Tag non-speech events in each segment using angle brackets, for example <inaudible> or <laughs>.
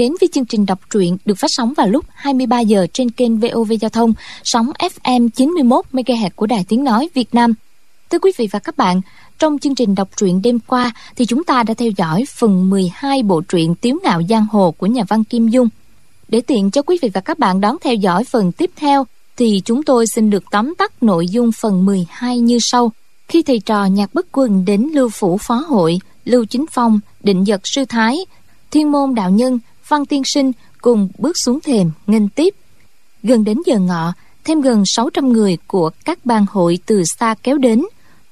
đến với chương trình đọc truyện được phát sóng vào lúc 23 giờ trên kênh VOV Giao thông, sóng FM 91 MHz của Đài Tiếng nói Việt Nam. Thưa quý vị và các bạn, trong chương trình đọc truyện đêm qua thì chúng ta đã theo dõi phần 12 bộ truyện Tiếu ngạo giang hồ của nhà văn Kim Dung. Để tiện cho quý vị và các bạn đón theo dõi phần tiếp theo thì chúng tôi xin được tóm tắt nội dung phần 12 như sau. Khi thầy trò nhạc bất quân đến Lưu Phủ Phó Hội, Lưu Chính Phong, Định Giật Sư Thái, Thiên Môn Đạo Nhân, Văn Tiên Sinh cùng bước xuống thềm nghênh tiếp. Gần đến giờ ngọ, thêm gần 600 người của các bang hội từ xa kéo đến.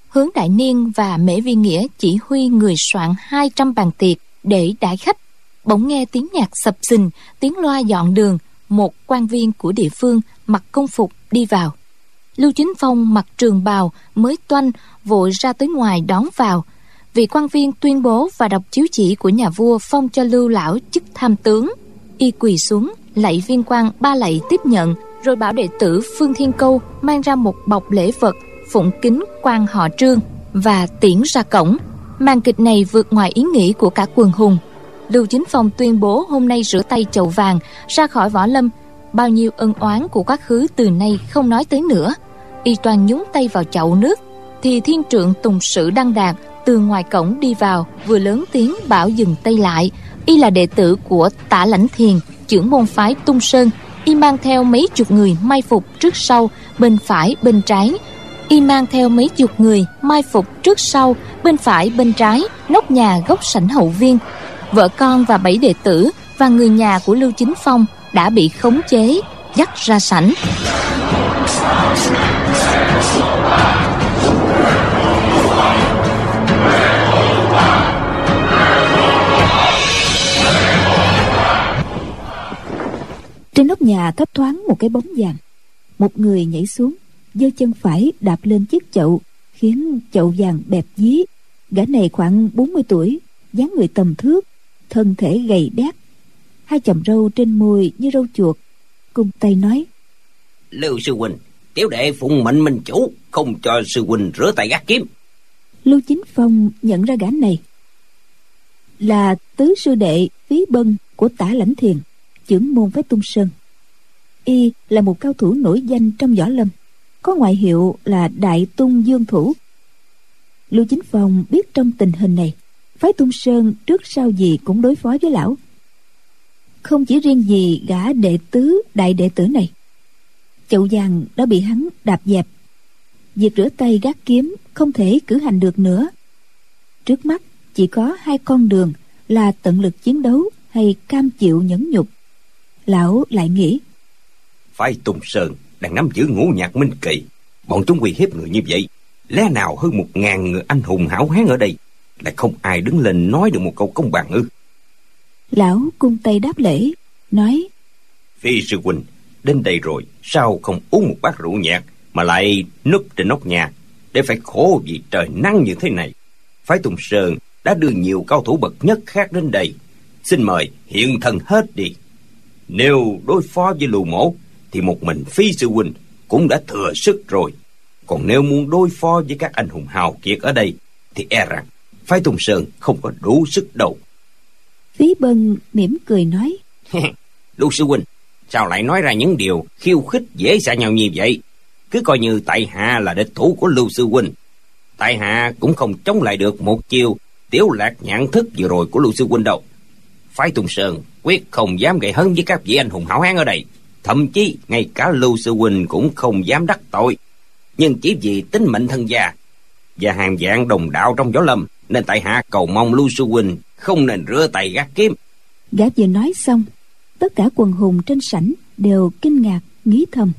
Hướng Đại Niên và Mễ Vi Nghĩa chỉ huy người soạn 200 bàn tiệc để đãi khách. Bỗng nghe tiếng nhạc sập sình, tiếng loa dọn đường, một quan viên của địa phương mặc công phục đi vào. Lưu Chính Phong mặc trường bào mới toanh vội ra tới ngoài đón vào. Vị quan viên tuyên bố và đọc chiếu chỉ của nhà vua phong cho Lưu Lão chức tham tướng. Y quỳ xuống, lạy viên quan ba lạy tiếp nhận, rồi bảo đệ tử Phương Thiên Câu mang ra một bọc lễ vật, phụng kính quan họ trương và tiễn ra cổng. Màn kịch này vượt ngoài ý nghĩ của cả quần hùng. Lưu Chính Phong tuyên bố hôm nay rửa tay chậu vàng ra khỏi võ lâm, bao nhiêu ân oán của quá khứ từ nay không nói tới nữa. Y toàn nhúng tay vào chậu nước, thì thiên trượng tùng sử đăng đạt từ ngoài cổng đi vào, vừa lớn tiếng bảo dừng tay lại. Y là đệ tử của tả lãnh thiền, trưởng môn phái tung sơn. Y mang theo mấy chục người mai phục trước sau, bên phải, bên trái. Y mang theo mấy chục người mai phục trước sau, bên phải, bên trái, nóc nhà gốc sảnh hậu viên. Vợ con và bảy đệ tử và người nhà của lưu chính phong đã bị khống chế, dắt ra sảnh. Trên nóc nhà thấp thoáng một cái bóng vàng. Một người nhảy xuống giơ chân phải đạp lên chiếc chậu Khiến chậu vàng bẹp dí. Gã này khoảng 40 tuổi dáng người tầm thước Thân thể gầy đét. Hai chầm râu trên môi như râu chuột Cung tay nói Lưu sư huynh Tiểu đệ phụng mệnh minh chủ Không cho sư huynh rửa tay gác kiếm. Lưu Chính Phong nhận ra gã này. Là tứ sư đệ Phí Bân của tả lãnh thiền trưởng môn phái tung sơn. Y là một cao thủ nổi danh trong võ lâm, có ngoại hiệu là đại tung dương thủ. Lưu chính phong biết trong tình hình này, phái tung sơn trước sau gì cũng đối phó với lão. Không chỉ riêng gì gã đệ tứ, đại đệ tử này, chậu vàng đã bị hắn đạp dẹp. Việc rửa tay gác kiếm không thể cử hành được nữa. Trước mắt chỉ có hai con đường là tận lực chiến đấu hay cam chịu nhẫn nhục lão lại nghĩ. Phái tùng sơn đang nắm giữ ngũ nhạc minh kỳ. Bọn chúng uy hiếp người như vậy lẽ nào hơn một ngàn người anh hùng hảo hán ở đây lại không ai đứng lên nói được một câu công bằng ư? Lão cung tay đáp lễ nói phi sư huynh đến đây rồi sao không uống một bát rượu nhạt mà lại núp trên nóc nhà để phải khổ vì trời nắng như thế này? Phái tùng sơn đã đưa nhiều cao thủ bậc nhất khác đến đây. Xin mời hiện thân hết đi nếu đối phó với lù mổ thì một mình phi sư huynh cũng đã thừa sức rồi. Còn nếu muốn đối phó với các anh hùng hào kiệt ở đây thì e rằng phái tùng sơn không có đủ sức đâu. Phí bân mỉm cười nói. <laughs> Lưu sư huynh sao lại nói ra những điều khiêu khích dễ xả nhau như vậy? Cứ coi như tại hạ là địch thủ của lưu sư huynh. Tại hạ cũng không chống lại được một chiều tiểu lạc nhãn thức vừa rồi của lưu sư huynh đâu phái tùng sơn quyết không dám gây hấn với các vị anh hùng hảo hán ở đây. Thậm chí ngay cả lưu sư huynh cũng không dám đắc tội. Nhưng chỉ vì tính mệnh thân gia và hàng dạng đồng đạo trong gió lâm nên tại hạ cầu mong lưu sư huynh không nên rửa tay gác kiếm. Gã vừa nói xong tất cả quần hùng trên sảnh đều kinh ngạc nghĩ thầm.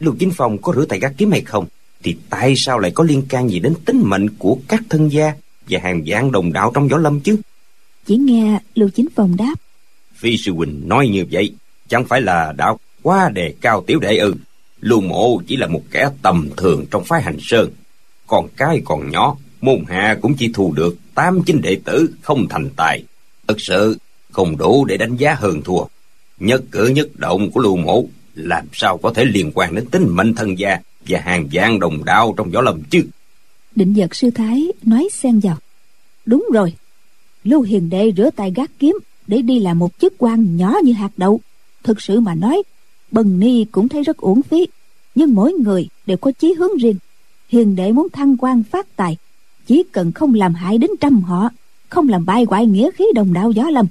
Lưu chính phong có rửa tay gác kiếm hay không? Thì tại sao lại có liên can gì đến tính mệnh của các thân gia và hàng dạng đồng đạo trong võ lâm chứ chỉ nghe lưu chính phong đáp. Phi sư huynh nói như vậy chẳng phải là đã quá đề cao tiểu đệ ư. Lưu mộ chỉ là một kẻ tầm thường trong phái hành sơn. Còn cái còn nhỏ môn hạ cũng chỉ thu được tám chín đệ tử không thành tài. Thực sự không đủ để đánh giá hơn thua. Nhất cử nhất động của lưu mộ làm sao có thể liên quan đến tính mệnh thân gia và hàng vạn đồng đạo trong võ lâm chứ? Định giật sư thái nói xen vào. Đúng rồi lưu hiền đệ rửa tay gác kiếm để đi làm một chức quan nhỏ như hạt đậu. Thực sự mà nói, bần ni cũng thấy rất uổng phí, nhưng mỗi người đều có chí hướng riêng. Hiền đệ muốn thăng quan phát tài, chỉ cần không làm hại đến trăm họ, không làm bay hoại nghĩa khí đồng đạo gió lâm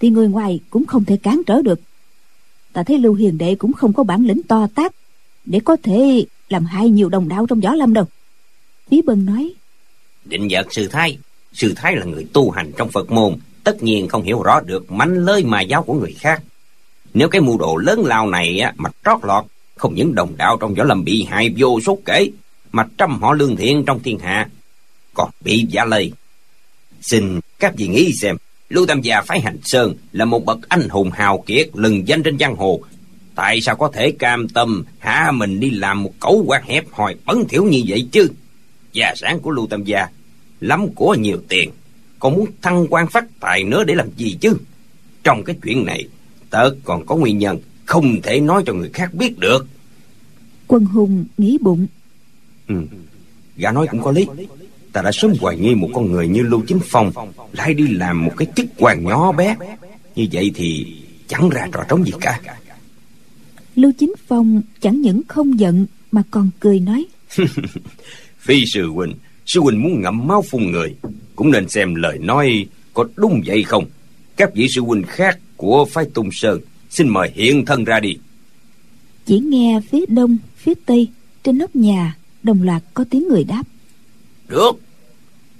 thì người ngoài cũng không thể cản trở được. Ta thấy lưu hiền đệ cũng không có bản lĩnh to tát để có thể làm hại nhiều đồng đạo trong gió lâm đâu. Phí bân nói, định vật sư thái sư thái là người tu hành trong phật môn tất nhiên không hiểu rõ được mánh lơi mà giáo của người khác. Nếu cái mưu đồ lớn lao này á, mà trót lọt không những đồng đạo trong võ lâm bị hại vô số kể mà trăm họ lương thiện trong thiên hạ còn bị giả lây xin các vị nghĩ xem lưu tam gia phái hành sơn là một bậc anh hùng hào kiệt lừng danh trên giang hồ. Tại sao có thể cam tâm hạ mình đi làm một cẩu quan hẹp hòi bấn thiểu như vậy chứ? Gia sản của lưu tam gia lắm của nhiều tiền. Còn muốn thăng quan phát tài nữa để làm gì chứ? Trong cái chuyện này tớ còn có nguyên nhân không thể nói cho người khác biết được. Quân hùng nghĩ bụng. Ừ gã nói cũng có lý. Ta đã sớm hoài nghi một con người như lưu chính phong lại đi làm một cái chức quan nhỏ bé. Như vậy thì chẳng ra trò trống gì cả. Lưu chính phong chẳng những không giận mà còn cười nói. <laughs> Phi sư huynh sư huynh muốn ngậm máu phun người cũng nên xem lời nói có đúng vậy không. Các vị sư huynh khác của phái tung sơn xin mời hiện thân ra đi. Chỉ nghe phía đông phía tây trên nóc nhà đồng loạt có tiếng người đáp. Được.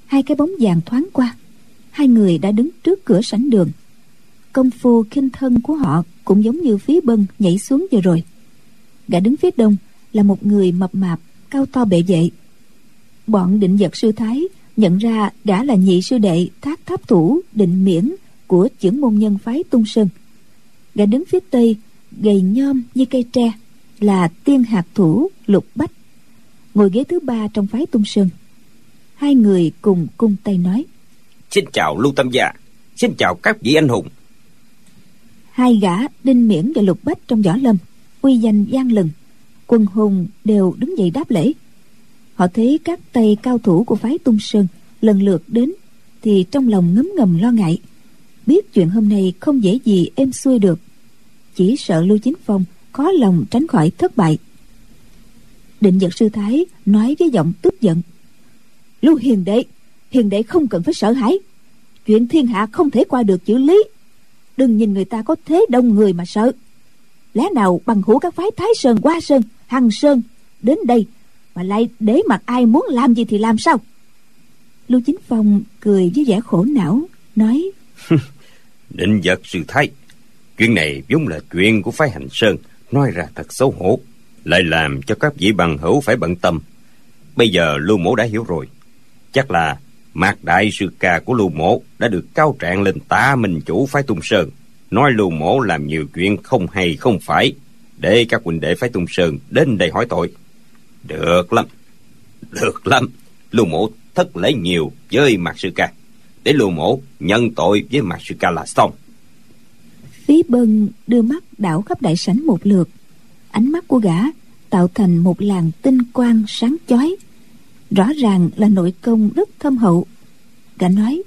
Hai cái bóng vàng thoáng qua hai người đã đứng trước cửa sảnh đường. Công phu khinh thân của họ cũng giống như phía bân nhảy xuống vừa rồi. Gã đứng phía đông là một người mập mạp cao to bệ vệ bọn định vật sư thái nhận ra gã là nhị sư đệ thác tháp thủ định miễn của chưởng môn nhân phái tung sơn. Gã đứng phía tây gầy nhom như cây tre là tiên hạt thủ lục bách ngồi ghế thứ ba trong phái tung sơn. Hai người cùng cung tay nói xin chào lưu tâm gia xin chào các vị anh hùng. Hai gã đinh miễn và lục bách trong võ lâm uy danh gian lừng quân hùng đều đứng dậy đáp lễ họ thấy các tay cao thủ của phái tung sơn lần lượt đến thì trong lòng ngấm ngầm lo ngại. Biết chuyện hôm nay không dễ gì êm xuôi được, chỉ sợ lưu chính phong có lòng tránh khỏi thất bại. Định vật sư thái nói với giọng tức giận, lưu hiền đệ hiền đệ không cần phải sợ hãi. Chuyện thiên hạ không thể qua được chữ lý. Đừng nhìn người ta có thế đông người mà sợ. Lẽ nào bằng hữu các phái thái sơn, hoa sơn, hằng sơn đến đây mà lại để mặc ai muốn làm gì thì làm sao? Lưu chính phong cười với vẻ khổ não, nói, <laughs> định vật sư thái chuyện này vốn là chuyện của phái hành sơn, nói ra thật xấu hổ, lại làm cho các vị bằng hữu phải bận tâm. Bây giờ lưu mổ đã hiểu rồi. Chắc là mạc đại sư ca của lưu mổ đã được cao trạng lên tá minh chủ phái tung sơn. Nói lưu mổ làm nhiều chuyện không hay không phải, để các huynh đệ phái tung sơn đến đây hỏi tội được lắm. Được lắm. Lưu mổ thất lễ nhiều với mạc sư ca. Để lưu mổ nhận tội với mạc sư ca là xong. Phí bân đưa mắt đảo khắp đại sảnh một lượt. Ánh mắt của gã tạo thành một làn tinh quang sáng chói. Rõ ràng là nội công rất thâm hậu. Gã nói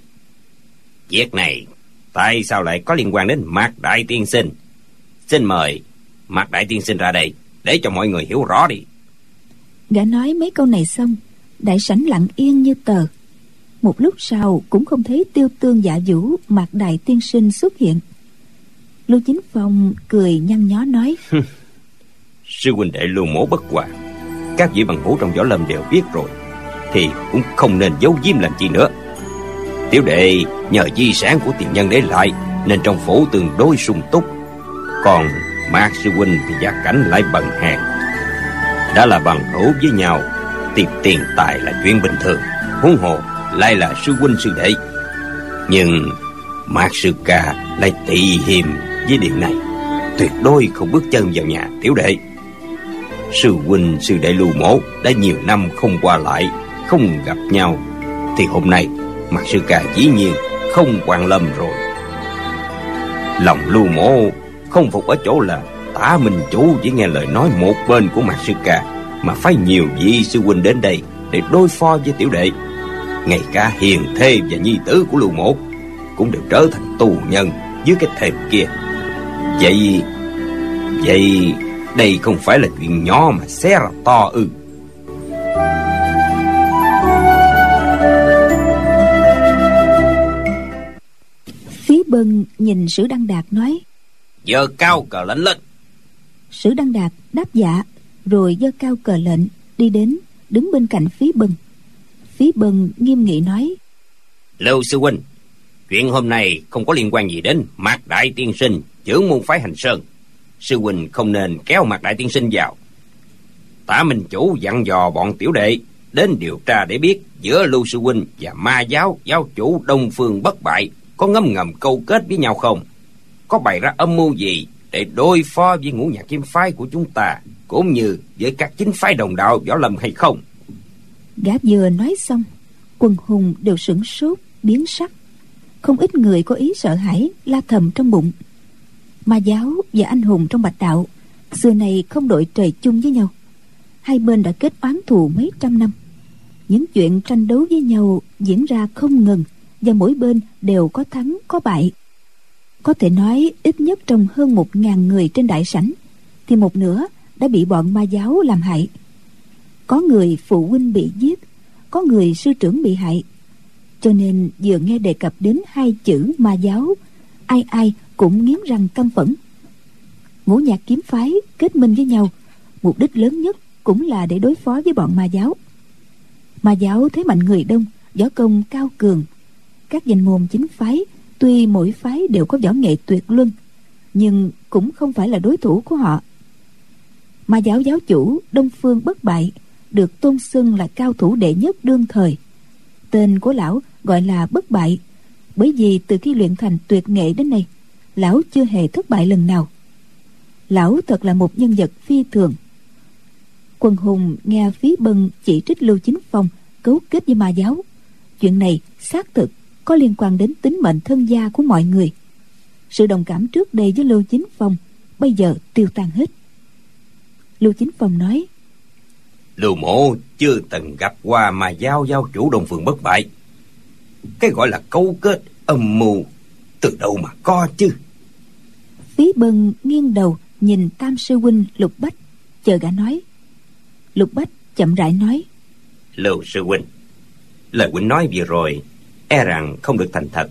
việc này tại sao lại có liên quan đến mạc đại tiên sinh? Xin mời mạc đại tiên sinh ra đây để cho mọi người hiểu rõ đi gã nói mấy câu này xong đại sảnh lặng yên như tờ. Một lúc sau cũng không thấy tiêu tương dạ vũ, mạc đại tiên sinh xuất hiện. Lưu chính phong cười nhăn nhó nói, <laughs> sư huynh đệ lưu mổ bất hòa, các vị bằng hữu trong võ lâm đều biết rồi, thì cũng không nên giấu diêm làm chi nữa. Tiểu đệ, nhờ di sản của tiền nhân để lại, nên trong phủ tương đối sung túc. Còn mạc sư huynh thì gia cảnh lại bần hàng đã là bằng hữu với nhau. Tìm tiền tài là chuyện bình thường. Huống hồ, lại là sư huynh sư đệ. Nhưng mạc sư ca lại tị hiềm với điều này. Tuyệt đối không bước chân vào nhà tiểu đệ. Sư huynh sư đệ lưu mổ đã nhiều năm không qua lại, không gặp nhau. Thì hôm nay, mạc sư ca dĩ nhiên không quan lâm rồi. Lòng lưu mổ không phục ở chỗ là tả minh chủ chỉ nghe lời nói một bên của mặt sư ca mà phải nhiều vị sư huynh đến đây để đối phó với tiểu đệ. Ngay cả hiền thê và nhi tử của lưu mổ cũng đều trở thành tù nhân dưới cái thềm kia. Vậy vậy đây không phải là chuyện nhỏ mà xé ra to ư. Phí bân nhìn sử đăng đạt nói giờ cao cờ lệnh lên sử đăng đạt đáp dạ rồi giơ cao cờ lệnh, đi đến, đứng bên cạnh phí bân. Phí bân nghiêm nghị nói, lưu sư huynh, chuyện hôm nay không có liên quan gì đến mạc đại tiên sinh trưởng môn phái hành sơn. Sư huynh không nên kéo mạc đại tiên sinh vào. Tả minh chủ dặn dò bọn tiểu đệ đến điều tra để biết giữa lưu sư huynh và ma giáo giáo chủ đông phương bất bại có ngấm ngầm câu kết với nhau không? Có bày ra âm mưu gì để đối phó với ngũ nhạc kiếm phái của chúng ta, cũng như với các chính phái đồng đạo võ lâm hay không? Gã vừa nói xong, quần hùng đều sửng sốt, biến sắc. Không ít người có ý sợ hãi, la thầm trong bụng. Ma giáo và anh hùng trong bạch đạo, xưa này không đội trời chung với nhau. Hai bên đã kết oán thù mấy trăm năm. Những chuyện tranh đấu với nhau diễn ra không ngừng, và mỗi bên đều có thắng có bại có thể nói ít nhất trong hơn một ngàn người trên đại sảnh, thì một nửa đã bị bọn ma giáo làm hại. Có người phụ huynh bị giết, có người sư trưởng bị hại. Cho nên vừa nghe đề cập đến hai chữ ma giáo, ai ai cũng nghiến răng căm phẫn. Ngũ nhạc kiếm phái kết minh với nhau, mục đích lớn nhất cũng là để đối phó với bọn ma giáo. Ma giáo thế mạnh người đông, võ công cao cường. Các danh môn chính phái tuy mỗi phái đều có võ nghệ tuyệt luân, nhưng cũng không phải là đối thủ của họ. Mà giáo giáo chủ đông phương bất bại được tôn xưng là cao thủ đệ nhất đương thời. Tên của lão gọi là bất bại, bởi vì từ khi luyện thành tuyệt nghệ đến nay, lão chưa hề thất bại lần nào. Lão thật là một nhân vật phi thường. Quân hùng nghe phí bân chỉ trích lưu chính phong cấu kết với ma giáo. Chuyện này xác thực có liên quan đến tính mệnh thân gia của mọi người. Sự đồng cảm trước đây với lưu chính phong bây giờ tiêu tan hết. Lưu chính phong nói lưu mộ chưa từng gặp qua mà giao giao chủ đồng phường bất bại. Cái gọi là câu kết âm mưu từ đâu mà có chứ? Phí bân nghiêng đầu nhìn tam sư huynh lục bách chờ gã nói. Lục bách chậm rãi nói lưu sư huynh lời huynh nói vừa rồi e rằng không được thành thật.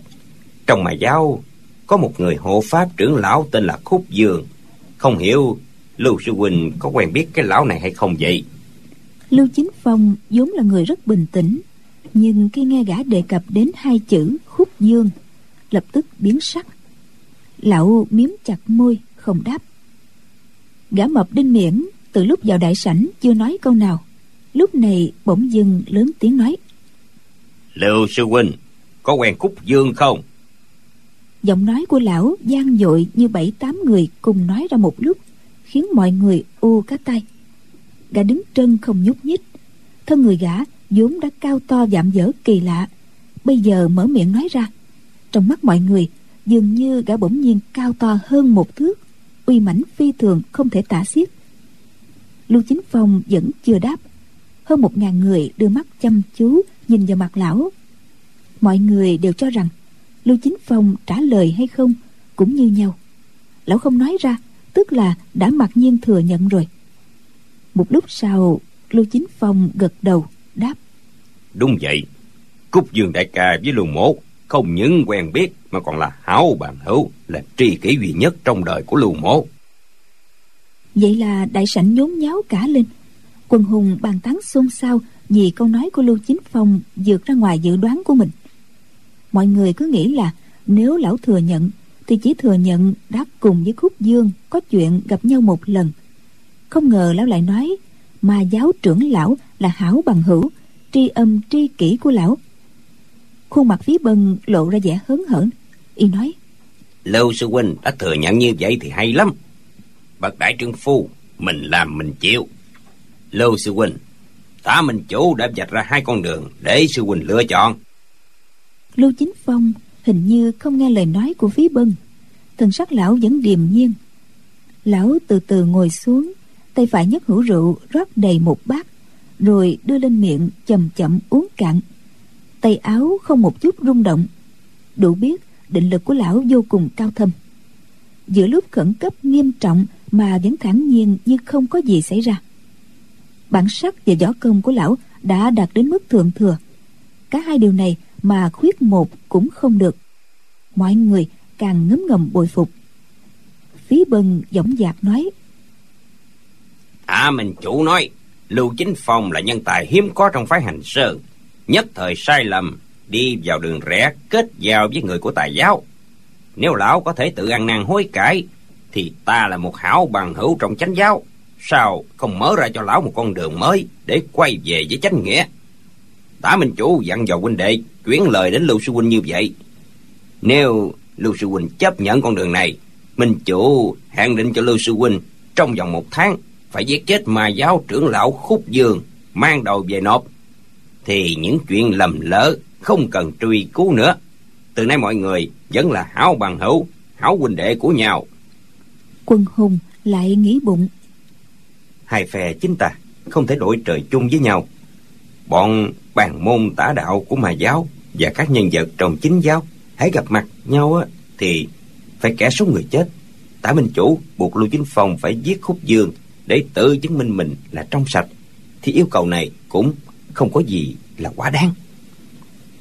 Trong mà giáo có một người hộ pháp trưởng lão tên là khúc dương. Không hiểu lưu sư huynh có quen biết cái lão này hay không vậy? Lưu chính phong vốn là người rất bình tĩnh nhưng khi nghe gã đề cập đến hai chữ khúc dương lập tức biến sắc. Lão miếm chặt môi không đáp. Gã mập đinh miễn từ lúc vào đại sảnh chưa nói câu nào. Lúc này bỗng dưng lớn tiếng nói. Lưu sư huynh có quen cúc dương không? Giọng nói của lão gian dội như bảy tám người cùng nói ra một lúc, khiến mọi người u cá tay gã đứng trân không nhúc nhích. Thân người gã vốn đã cao to dạm dở kỳ lạ, bây giờ mở miệng nói ra. Trong mắt mọi người, dường như gã bỗng nhiên cao to hơn một thước, uy mãnh phi thường không thể tả xiết. Lưu chính phong vẫn chưa đáp. Hơn một ngàn người đưa mắt chăm chú nhìn vào mặt lão mọi người đều cho rằng lưu chính phong trả lời hay không cũng như nhau. Lão không nói ra tức là đã mặc nhiên thừa nhận rồi. Một lúc sau lưu chính phong gật đầu đáp. Đúng vậy. Cúc dương đại ca với lưu mộ không những quen biết mà còn là hảo bằng hữu là tri kỷ duy nhất trong đời của lưu mộ. Vậy là đại sảnh nhốn nháo cả lên. Quần hùng bàn tán xôn xao vì câu nói của lưu chính phong vượt ra ngoài dự đoán của mình mọi người cứ nghĩ là nếu lão thừa nhận, thì chỉ thừa nhận đã cùng với khúc dương có chuyện gặp nhau một lần. Không ngờ lão lại nói mà giáo trưởng lão là hảo bằng hữu, tri âm tri kỷ của lão. Khuôn mặt phía bân lộ ra vẻ hớn hở. Y nói lưu sư huynh đã thừa nhận như vậy thì hay lắm. Bậc đại trương phu, mình làm mình chịu. Lưu sư huynh tá mình chủ đã vạch ra hai con đường để sư huynh lựa chọn lưu chính phong hình như không nghe lời nói của phí bân. Thần sắc lão vẫn điềm nhiên. Lão từ từ ngồi xuống, tay phải nhấc hữu rượu, rót đầy một bát, rồi đưa lên miệng chậm chậm uống cạn. Tay áo không một chút rung động. Đủ biết định lực của lão vô cùng cao thâm. Giữa lúc khẩn cấp nghiêm trọng mà vẫn thản nhiên như không có gì xảy ra. Bản sắc và võ công của lão đã đạt đến mức thượng thừa. Cả hai điều này mà khuyết một cũng không được. Mọi người càng ngấm ngầm bồi phục. Phí bân dõng dạc nói à mình chủ nói, lưu chính phong là nhân tài hiếm có trong phái hành sơn nhất thời sai lầm, đi vào đường rẽ kết giao với người của tài giáo. Nếu lão có thể tự ăn năn hối cải, thì ta là một hảo bằng hữu trong chánh giáo. Sao không mở ra cho lão một con đường mới để quay về với chánh nghĩa? Tả minh chủ dặn dò huynh đệ chuyển lời đến lưu sư huynh như vậy. Nếu lưu sư huynh chấp nhận con đường này minh chủ hạn định cho lưu sư huynh trong vòng một tháng phải giết chết ma giáo trưởng lão khúc dương mang đầu về nộp. Thì những chuyện lầm lỡ không cần truy cứu nữa. Từ nay mọi người vẫn là hảo bằng hữu hảo huynh đệ của nhau. Quân hùng lại nghĩ bụng. Hai phe chính ta không thể đổi trời chung với nhau. Bọn bàn môn tả đạo của mà giáo và các nhân vật trong chính giáo hãy gặp mặt nhau á thì phải kẻ số người chết. Tả minh chủ buộc lưu chính phong phải giết khúc dương để tự chứng minh mình là trong sạch. Thì yêu cầu này cũng không có gì là quá đáng.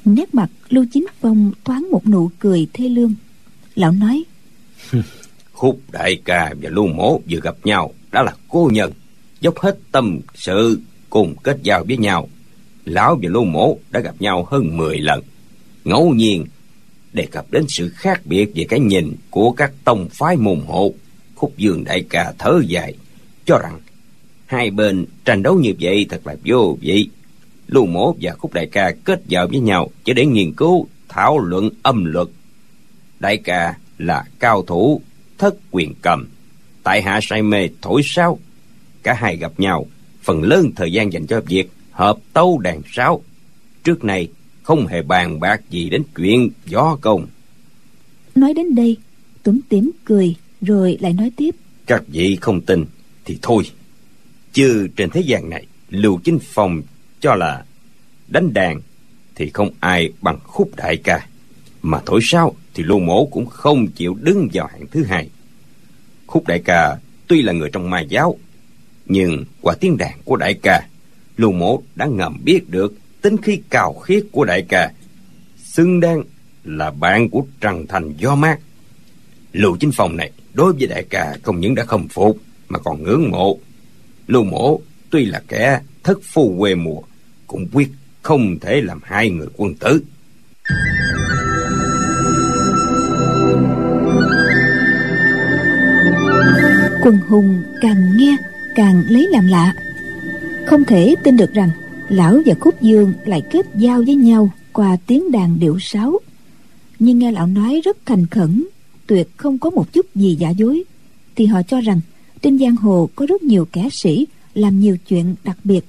Nét mặt lưu chính phong thoáng một nụ cười thê lương. Lão nói <laughs> khúc đại ca và lưu mố vừa gặp nhau đã là cô nhân dốc hết tâm sự cùng kết giao với nhau lão và lô mổ đã gặp nhau hơn 10 lần. Ngẫu nhiên, đề cập đến sự khác biệt về cái nhìn của các tông phái môn hộ, khúc dương đại ca thở dài, cho rằng hai bên tranh đấu như vậy thật là vô vị. Lưu mổ và khúc đại ca kết giao với nhau chỉ để nghiên cứu, thảo luận âm luật. Đại ca là cao thủ, thất quyền cầm, tại hạ say mê thổi sáo. Cả hai gặp nhau, phần lớn thời gian dành cho việc hợp tấu đàn sáo. Trước này không hề bàn bạc gì đến chuyện gió công. Nói đến đây tuấn tím cười rồi lại nói tiếp. Các vị không tin thì thôi. Chứ trên thế gian này lưu chính phong cho là đánh đàn thì không ai bằng khúc đại ca. Mà thổi sáo thì lưu mổ cũng không chịu đứng vào hạng thứ hai. Khúc đại ca tuy là người trong ma giáo nhưng qua tiếng đàn của đại ca lưu mổ đã ngầm biết được tính khí cào khiết của đại ca. Xưng đang là bạn của trần thành do mát. Lưu chính phòng này đối với đại ca không những đã khâm phục, mà còn ngưỡng mộ. Lưu mổ tuy là kẻ thất phu quê mùa, cũng quyết không thể làm hai người quân tử. Quần hùng càng nghe, càng lấy làm lạ không thể tin được rằng lão và khúc dương lại kết giao với nhau qua tiếng đàn điệu sáo. Nhưng nghe lão nói rất thành khẩn, tuyệt không có một chút gì giả dối, thì họ cho rằng trên giang hồ có rất nhiều kẻ sĩ làm nhiều chuyện đặc biệt.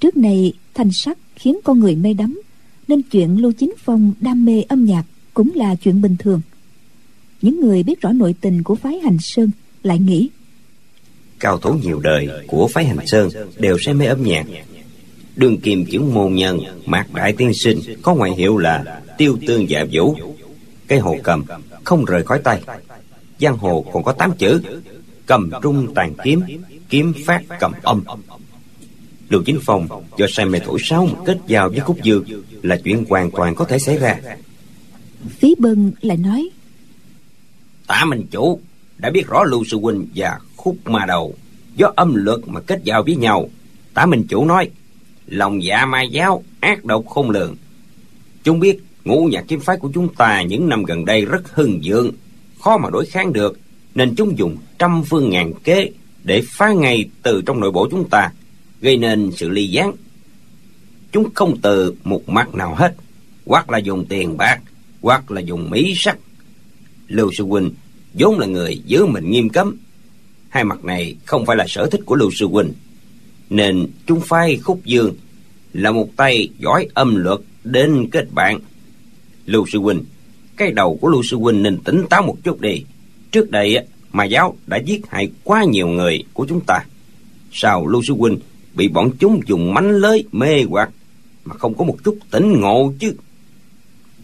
Trước này, thanh sắc khiến con người mê đắm, nên chuyện lưu chính phong đam mê âm nhạc cũng là chuyện bình thường. Những người biết rõ nội tình của phái hành sơn lại nghĩ cao thủ nhiều đời của phái hành sơn đều say mê âm nhạc. Đường kim chứng môn nhân mạc đại tiên sinh có ngoại hiệu là tiêu tương dạ vũ. Cây hồ cầm không rời khỏi tay. Giang hồ còn có tám chữ. Cầm trung tàn kiếm kiếm phát cầm âm. Lưu chính phong do say mê thổi sáo mà kết giao với khúc dương là chuyện hoàn toàn có thể xảy ra. Phí bân lại nói tả minh chủ đã biết rõ lưu sư huynh và khúc ma đầu, do âm luật mà kết giao với nhau. Tả minh chủ nói, lòng dạ ma giáo ác độc khôn lường. Chúng biết ngũ nhạc kiếm phái của chúng ta những năm gần đây rất hưng vượng khó mà đối kháng được, nên chúng dùng trăm phương ngàn kế để phá ngay từ trong nội bộ chúng ta, gây nên sự ly gián. Chúng không từ một mặt nào hết, hoặc là dùng tiền bạc, hoặc là dùng mỹ sắc. Lưu sư huynh vốn là người giữ mình nghiêm cấm hai mặt này không phải là sở thích của lưu sư huynh, nên chúng phái khúc dương là một tay giỏi âm luật đến kết bạn. Lưu sư huynh, cái đầu của lưu sư huynh nên tỉnh táo một chút đi. Trước đây mà giáo đã giết hại quá nhiều người của chúng ta. Sao lưu sư huynh bị bọn chúng dùng mánh lới mê hoặc mà không có một chút tỉnh ngộ chứ?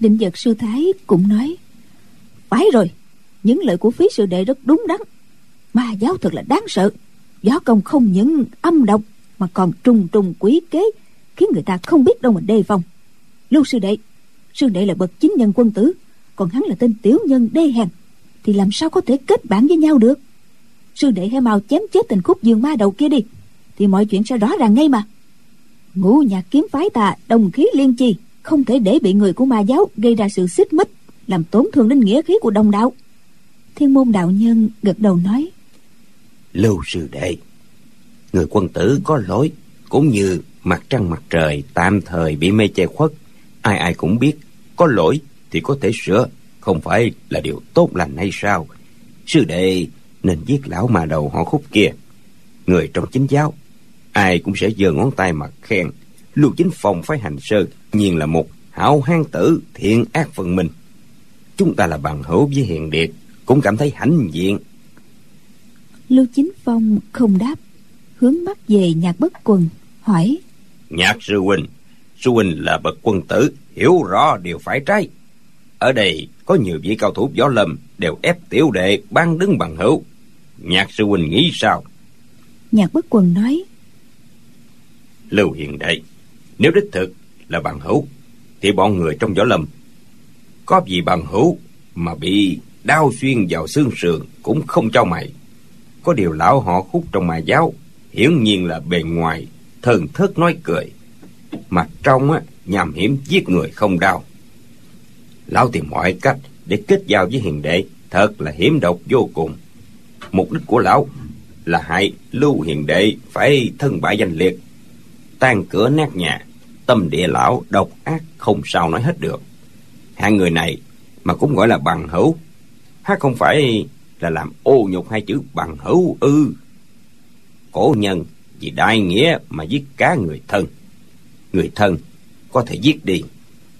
Định vật sư thái cũng nói, phải rồi, những lời của phí sư đệ rất đúng đắn ma giáo thật là đáng sợ. Gió công không những âm độc, mà còn trùng trùng quý kế, khiến người ta không biết đâu mà đề phòng. Lưu sư đệ sư đệ là bậc chính nhân quân tử, còn hắn là tên tiểu nhân đê hèn, thì làm sao có thể kết bạn với nhau được? Sư đệ hãy mau chém chết tình khúc dương ma đầu kia đi, thì mọi chuyện sẽ rõ ràng ngay mà. Ngũ nhạc kiếm phái ta đồng khí liên chi, không thể để bị người của ma giáo gây ra sự xích mích, làm tổn thương đến nghĩa khí của đồng đạo. Thiên môn đạo nhân gật đầu nói lưu sư đệ. Người quân tử có lỗi, cũng như mặt trăng mặt trời tạm thời bị mê che khuất, ai ai cũng biết có lỗi thì có thể sửa, không phải là điều tốt lành hay sao? Sư đệ nên giết lão mà đầu họ khúc kia. Người trong chính giáo, ai cũng sẽ giơ ngón tay mà khen. Lưu chính phòng phái hành sơ, nhiên là một hảo hán tử thiện ác phần mình. Chúng ta là bằng hữu với hiền điệt cũng cảm thấy hãnh diện lưu chính phong không đáp hướng mắt về nhạc bất quần hỏi. Nhạc sư huynh sư huynh là bậc quân tử hiểu rõ điều phải trái. Ở đây có nhiều vị cao thủ võ lâm đều ép tiểu đệ ban đứng bằng hữu. Nhạc sư huynh nghĩ sao? Nhạc bất quần nói. Lưu hiền đệ nếu đích thực là bằng hữu thì bọn người trong võ lâm có gì bằng hữu mà bị đau xuyên vào xương sườn cũng không cho mày có điều lão họ khúc trong mà giáo, hiển nhiên là bề ngoài, thần thất nói cười. Mặt trong á nhằm hiểm giết người không đau. Lão tìm mọi cách để kết giao với hiền đệ, thật là hiểm độc vô cùng. Mục đích của lão là hại lưu hiền đệ phải thân bại danh liệt, tan cửa nát nhà, tâm địa lão độc ác không sao nói hết được. Hạng người này mà cũng gọi là bằng hữu hát không phải là làm ô nhục hai chữ bằng hữu ư. Cổ nhân vì đại nghĩa mà giết cá người thân. Người thân có thể giết đi.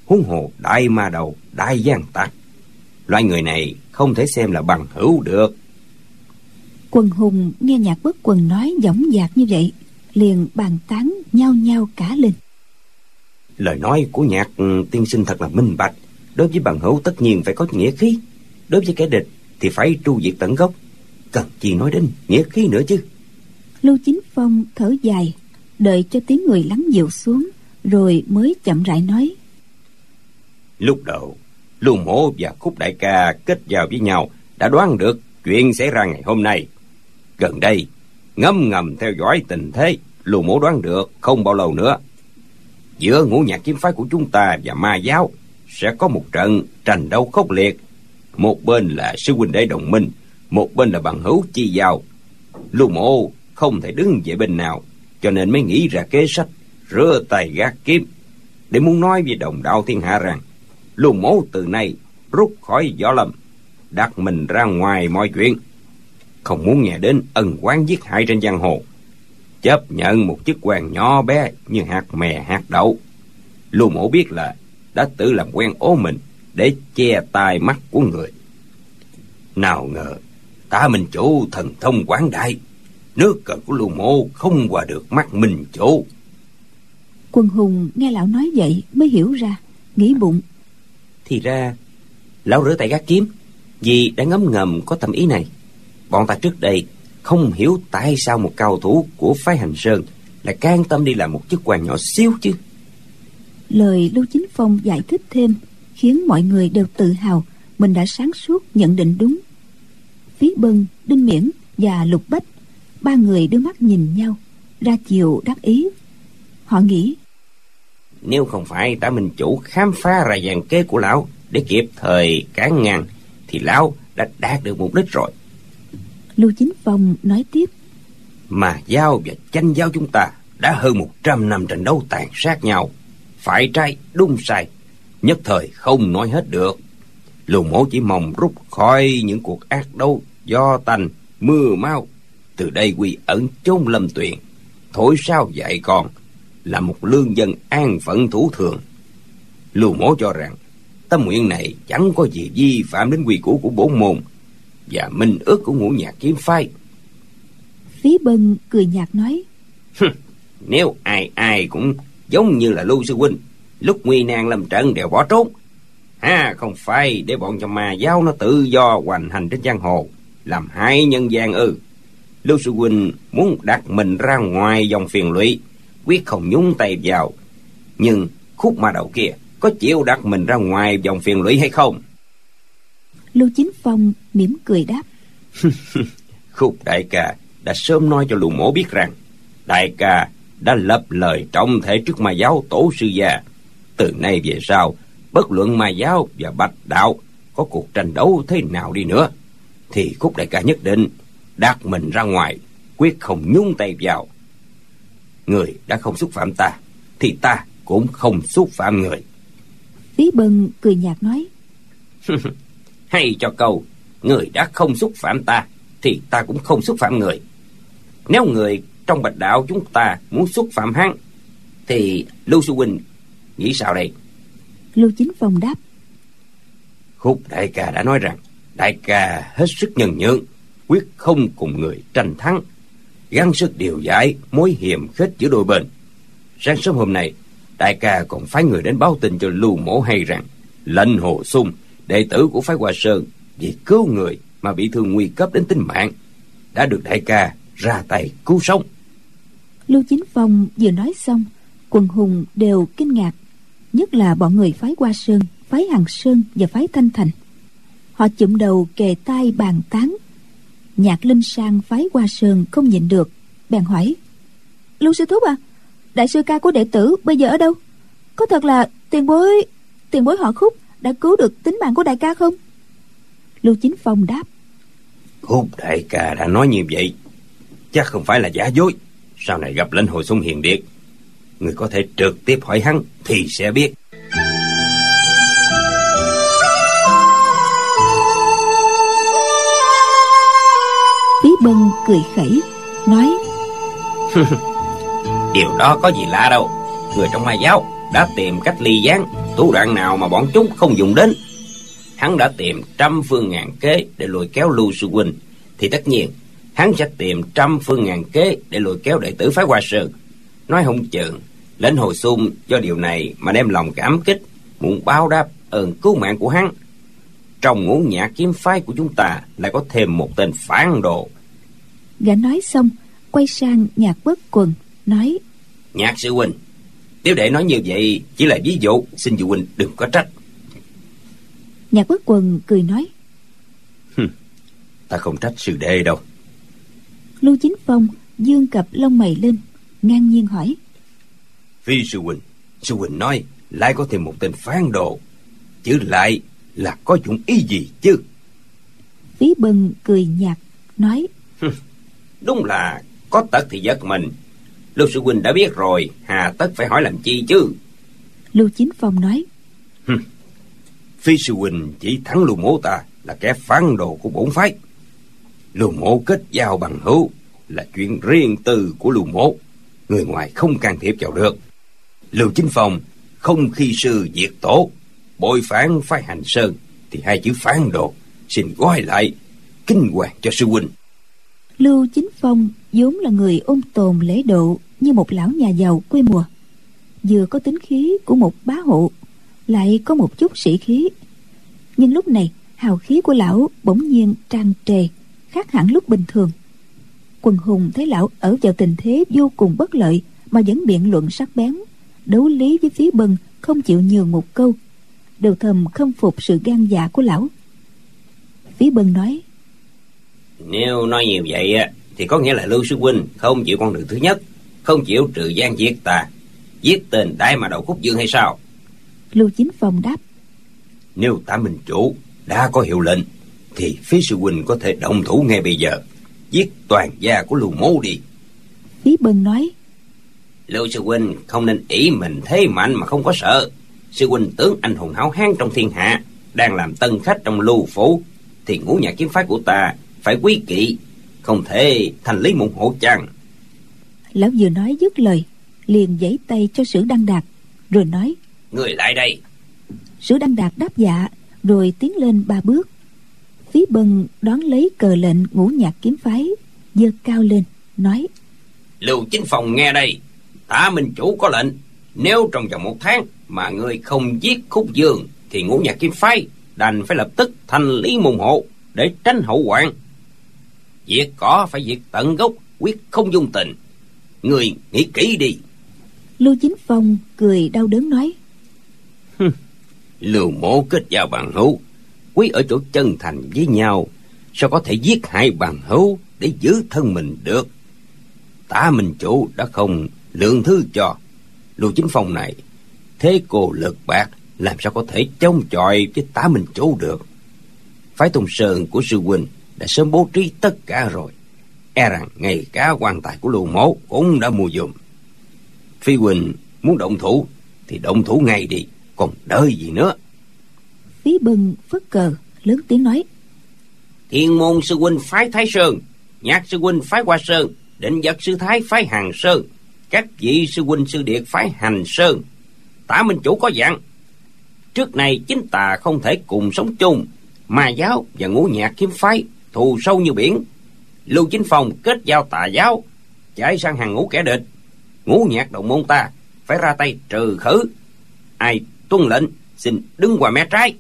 Huống hồ đại ma đầu đại gian tặc. Loại người này không thể xem là bằng hữu được. Quần hùng nghe nhạc bất quần nói dõng dạc như vậy liền bàn tán nhao nhao cả lên. Lời nói của nhạc tiên sinh thật là minh bạch. Đối với bằng hữu tất nhiên phải có nghĩa khí. Đối với kẻ địch thì phải tru diệt tận gốc. Cần chi nói đến nghĩa khí nữa chứ? Lưu chính phong thở dài đợi cho tiếng người lắng dịu xuống rồi mới chậm rãi nói. Lúc đầu lưu mổ và khúc đại ca kết giao với nhau đã đoán được chuyện xảy ra ngày hôm nay. Gần đây ngâm ngầm theo dõi tình thế lưu mổ đoán được không bao lâu nữa. Giữa ngũ nhạc kiếm phái của chúng ta và ma giáo sẽ có một trận tranh đấu khốc liệt một bên là sư huynh đệ đồng minh, một bên là bằng hữu chi giao. Lưu mộ không thể đứng về bên nào, cho nên mới nghĩ ra kế sách, rửa tay gác kiếm. Để muốn nói với đồng đạo thiên hạ rằng, lưu mộ từ nay rút khỏi võ lâm, đặt mình ra ngoài mọi chuyện. Không muốn nghe đến ân quán giết hại trên giang hồ. Chấp nhận một chức quan nhỏ bé như hạt mè, hạt đậu. Lưu mộ biết là đã tự làm quen ố mình để che tai mắt của người. Nào ngờ ta minh chủ thần thông quán đại nước cờ của lưu mộ không qua được mắt minh chủ quân hùng nghe lão nói vậy mới hiểu ra nghĩ bụng. Thì ra lão rửa tay gác kiếm vì đã ngấm ngầm có tâm ý này. Bọn ta trước đây không hiểu tại sao một cao thủ của phái hành sơn lại can tâm đi làm một chức quan nhỏ xíu chứ. Lời lưu chính phong giải thích thêm khiến mọi người đều tự hào mình đã sáng suốt nhận định đúng. Phí bân đinh miễn và lục bách ba người đưa mắt nhìn nhau ra chiều đắc ý. Họ nghĩ nếu không phải tả minh chủ khám phá ra dàn kế của lão để kịp thời cản ngăn thì lão đã đạt được mục đích rồi. Lưu chính phong nói tiếp mà giao và tranh giao chúng ta đã hơn một trăm năm trận đấu tàn sát nhau phải trái đúng sai nhất thời không nói hết được. Lù mổ chỉ mong rút khỏi những cuộc ác đấu do tanh mưa mau. Từ đây quy ẩn chốn lâm tuyền. Thổi sao dạy con là một lương dân an phận thủ thường. Lù mổ cho rằng tâm nguyện này chẳng có gì vi phạm đến quy củ của bổn môn và minh ước của ngũ nhạc kiếm phái. Phí bân cười nhạt nói nếu ai ai cũng giống như là lưu sư huynh lúc nguy nan lâm trận đều bỏ trốn. Ha không phải để bọn cho ma giáo nó tự do hoành hành trên giang hồ làm hại nhân gian ư. Lưu sư huynh muốn đặt mình ra ngoài dòng phiền lụy quyết không nhúng tay vào. Nhưng khúc ma đầu kia có chịu đặt mình ra ngoài dòng phiền lụy hay không? Lưu chính phong mỉm cười đáp. <laughs> Khúc đại ca đã sớm nói cho lưu mổ biết rằng đại ca đã lập lời trọng thể trước ma giáo tổ sư già từ nay về sau bất luận ma giáo và bạch đạo có cuộc tranh đấu thế nào đi nữa thì khúc đại ca nhất định đặt mình ra ngoài quyết không nhúng tay vào. Người đã không xúc phạm ta thì ta cũng không xúc phạm người. Phí bân cười nhạt nói <laughs> hay cho câu người đã không xúc phạm ta thì ta cũng không xúc phạm người. Nếu người trong bạch đạo chúng ta muốn xúc phạm hắn thì lưu sư huynh nghĩ sao đây? Lưu chính phong đáp. Khúc đại ca đã nói rằng đại ca hết sức nhân nhượng quyết không cùng người tranh thắng. Gắng sức điều giải mối hiểm khích giữa đôi bên. Sáng sớm hôm nay đại ca còn phái người đến báo tin cho lưu mổ hay rằng lệnh hồ sung đệ tử của phái hoa sơn vì cứu người mà bị thương nguy cấp đến tính mạng đã được đại ca ra tay cứu sống. Lưu chính phong vừa nói xong quần hùng đều kinh ngạc nhất là bọn người phái hoa sơn, phái hằng sơn và phái thanh thành. Họ chụm đầu kề tai bàn tán. Nhạc linh sang phái hoa sơn không nhịn được, bèn hỏi, lưu sư thúc à đại sư ca của đệ tử bây giờ ở đâu? Có thật là tiền bối tiền bối họ khúc đã cứu được tính mạng của đại ca không? Lưu chính phong đáp, khúc đại ca đã nói như vậy, chắc không phải là giả dối. Sau này gặp lãnh hội sung hiền điệt người có thể trực tiếp hỏi hắn thì sẽ biết. Phí Bân cười khẩy Nói <laughs> Điều đó có gì lạ đâu. Người trong ma giáo đã tìm cách ly gián Thủ đoạn nào mà bọn chúng không dùng đến? Hắn đã tìm trăm phương ngàn kế Để lùi kéo Lưu Sư Huynh. Thì tất nhiên hắn sẽ tìm trăm phương ngàn kế Để lùi kéo đệ tử phái Hoa Sơn. Nói không chừng Lãnh hồi xung do điều này Mà đem lòng cảm kích Muốn báo đáp ơn cứu mạng của hắn. Trong ngũ nhã kiếm phái của chúng ta Lại có thêm một tên phản đồ. Gã nói xong Quay sang nhạc bất quần Nói Nhạc sư huynh Tiểu đệ nói như vậy chỉ là ví dụ Xin sư huynh đừng có trách. Nhạc bất quần cười nói Ta không trách sư đệ đâu. Lưu Chính Phong dương cặp lông mày lên Ngang nhiên hỏi Phi sư huynh Sư huynh nói lại có thêm một tên phán đồ. Chứ lại là có dụng ý gì chứ? Phí bần cười nhạt Nói Đúng là có tật thì giật mình. Lưu sư huynh đã biết rồi Hà tất phải hỏi làm chi chứ? Lưu Chính Phong nói Phi sư huynh chỉ thắng lưu mố ta Là kẻ phán đồ của bổn phái. Lưu mộ kết giao bằng hữu Là chuyện riêng tư của lưu mộ. Người ngoài không can thiệp vào được Lưu Chính Phong không khi sư diệt tổ Bội phán phái hành sơn Thì hai chữ phán đồ Xin gói lại Kinh hoàng cho sư huynh Lưu Chính Phong vốn là người ôn tồn lễ độ như một lão nhà giàu quê mùa. Vừa có tính khí của một bá hộ, lại có một chút sĩ khí. Nhưng lúc này, hào khí của lão bỗng nhiên tràn trề, khác hẳn lúc bình thường. Quần hùng thấy lão ở vào tình thế vô cùng bất lợi mà vẫn biện luận sắc bén, đấu lý với phía bần không chịu nhường một câu, đều thầm khâm phục sự gan dạ của lão. Phía bần nói, Nếu nói nhiều vậy á thì có nghĩa là Lưu Sư Huynh không chịu con đường thứ nhất, không chịu trừ gian giết ta, giết tên đại mà đầu khúc dương hay sao? Lưu Chính Phong đáp, Nếu tả minh chủ đã có hiệu lệnh, thì phía sư huynh có thể động thủ ngay bây giờ, giết toàn gia của Lưu Mô đi. Phí Bân nói, Lưu sư huynh không nên ý mình thế mạnh mà không có sợ. Sư huynh tướng anh hùng háo hán trong thiên hạ, đang làm tân khách trong lưu phủ, thì ngũ nhạc kiếm phái của ta phải quý kỵ, không thể thành lý mộng hộ chăng. lão vừa nói dứt lời, liền giãy tay cho Sử Đăng Đạt, rồi nói, Người lại đây. Sử Đăng Đạt đáp dạ, rồi tiến lên ba bước. Phí Bân đón lấy cờ lệnh ngũ nhạc kiếm phái, giơ cao lên, nói, Lưu Chính Phòng nghe đây, tả minh chủ có lệnh, nếu trong vòng một tháng mà người không giết khúc dương, thì ngũ nhạc kim phái đành phải lập tức thành lý môn hộ để tránh hậu hoạn. Việc cỏ phải diệt tận gốc quyết không dung tình. Người nghĩ kỹ đi. Lưu chính phong cười đau đớn nói. Lưu mộ kết giao bằng hữu quý ở chỗ chân thành với nhau sao có thể giết hại bằng hữu để giữ thân mình được? Tả minh chủ đã không lượng thứ cho. Lưu chính phong này thế cô lực bạc làm sao có thể chống chọi với tá minh chủ được? Phái tùng sơn của sư huynh đã sớm bố trí tất cả rồi. E rằng ngay cả quan tài của lưu mố cũng đã mua dùm. Phi huynh muốn động thủ thì động thủ ngay đi còn đợi gì nữa? Phí bân phất cờ lớn tiếng nói. Thiên môn sư huynh phái thái sơn nhạc sư huynh phái hoa sơn định vật sư thái phái hàng sơn các vị sư huynh sư điệt phái hành sơn. Tả minh chủ có dặn trước này chính tà không thể cùng sống chung. Ma giáo và ngũ nhạc kiếm phái thù sâu như biển. Lưu chính phong kết giao tà giáo, chạy sang hàng ngũ kẻ địch. Ngũ nhạc đồng môn ta phải ra tay trừ khử. Ai tuân lệnh, xin đứng qua mé trái.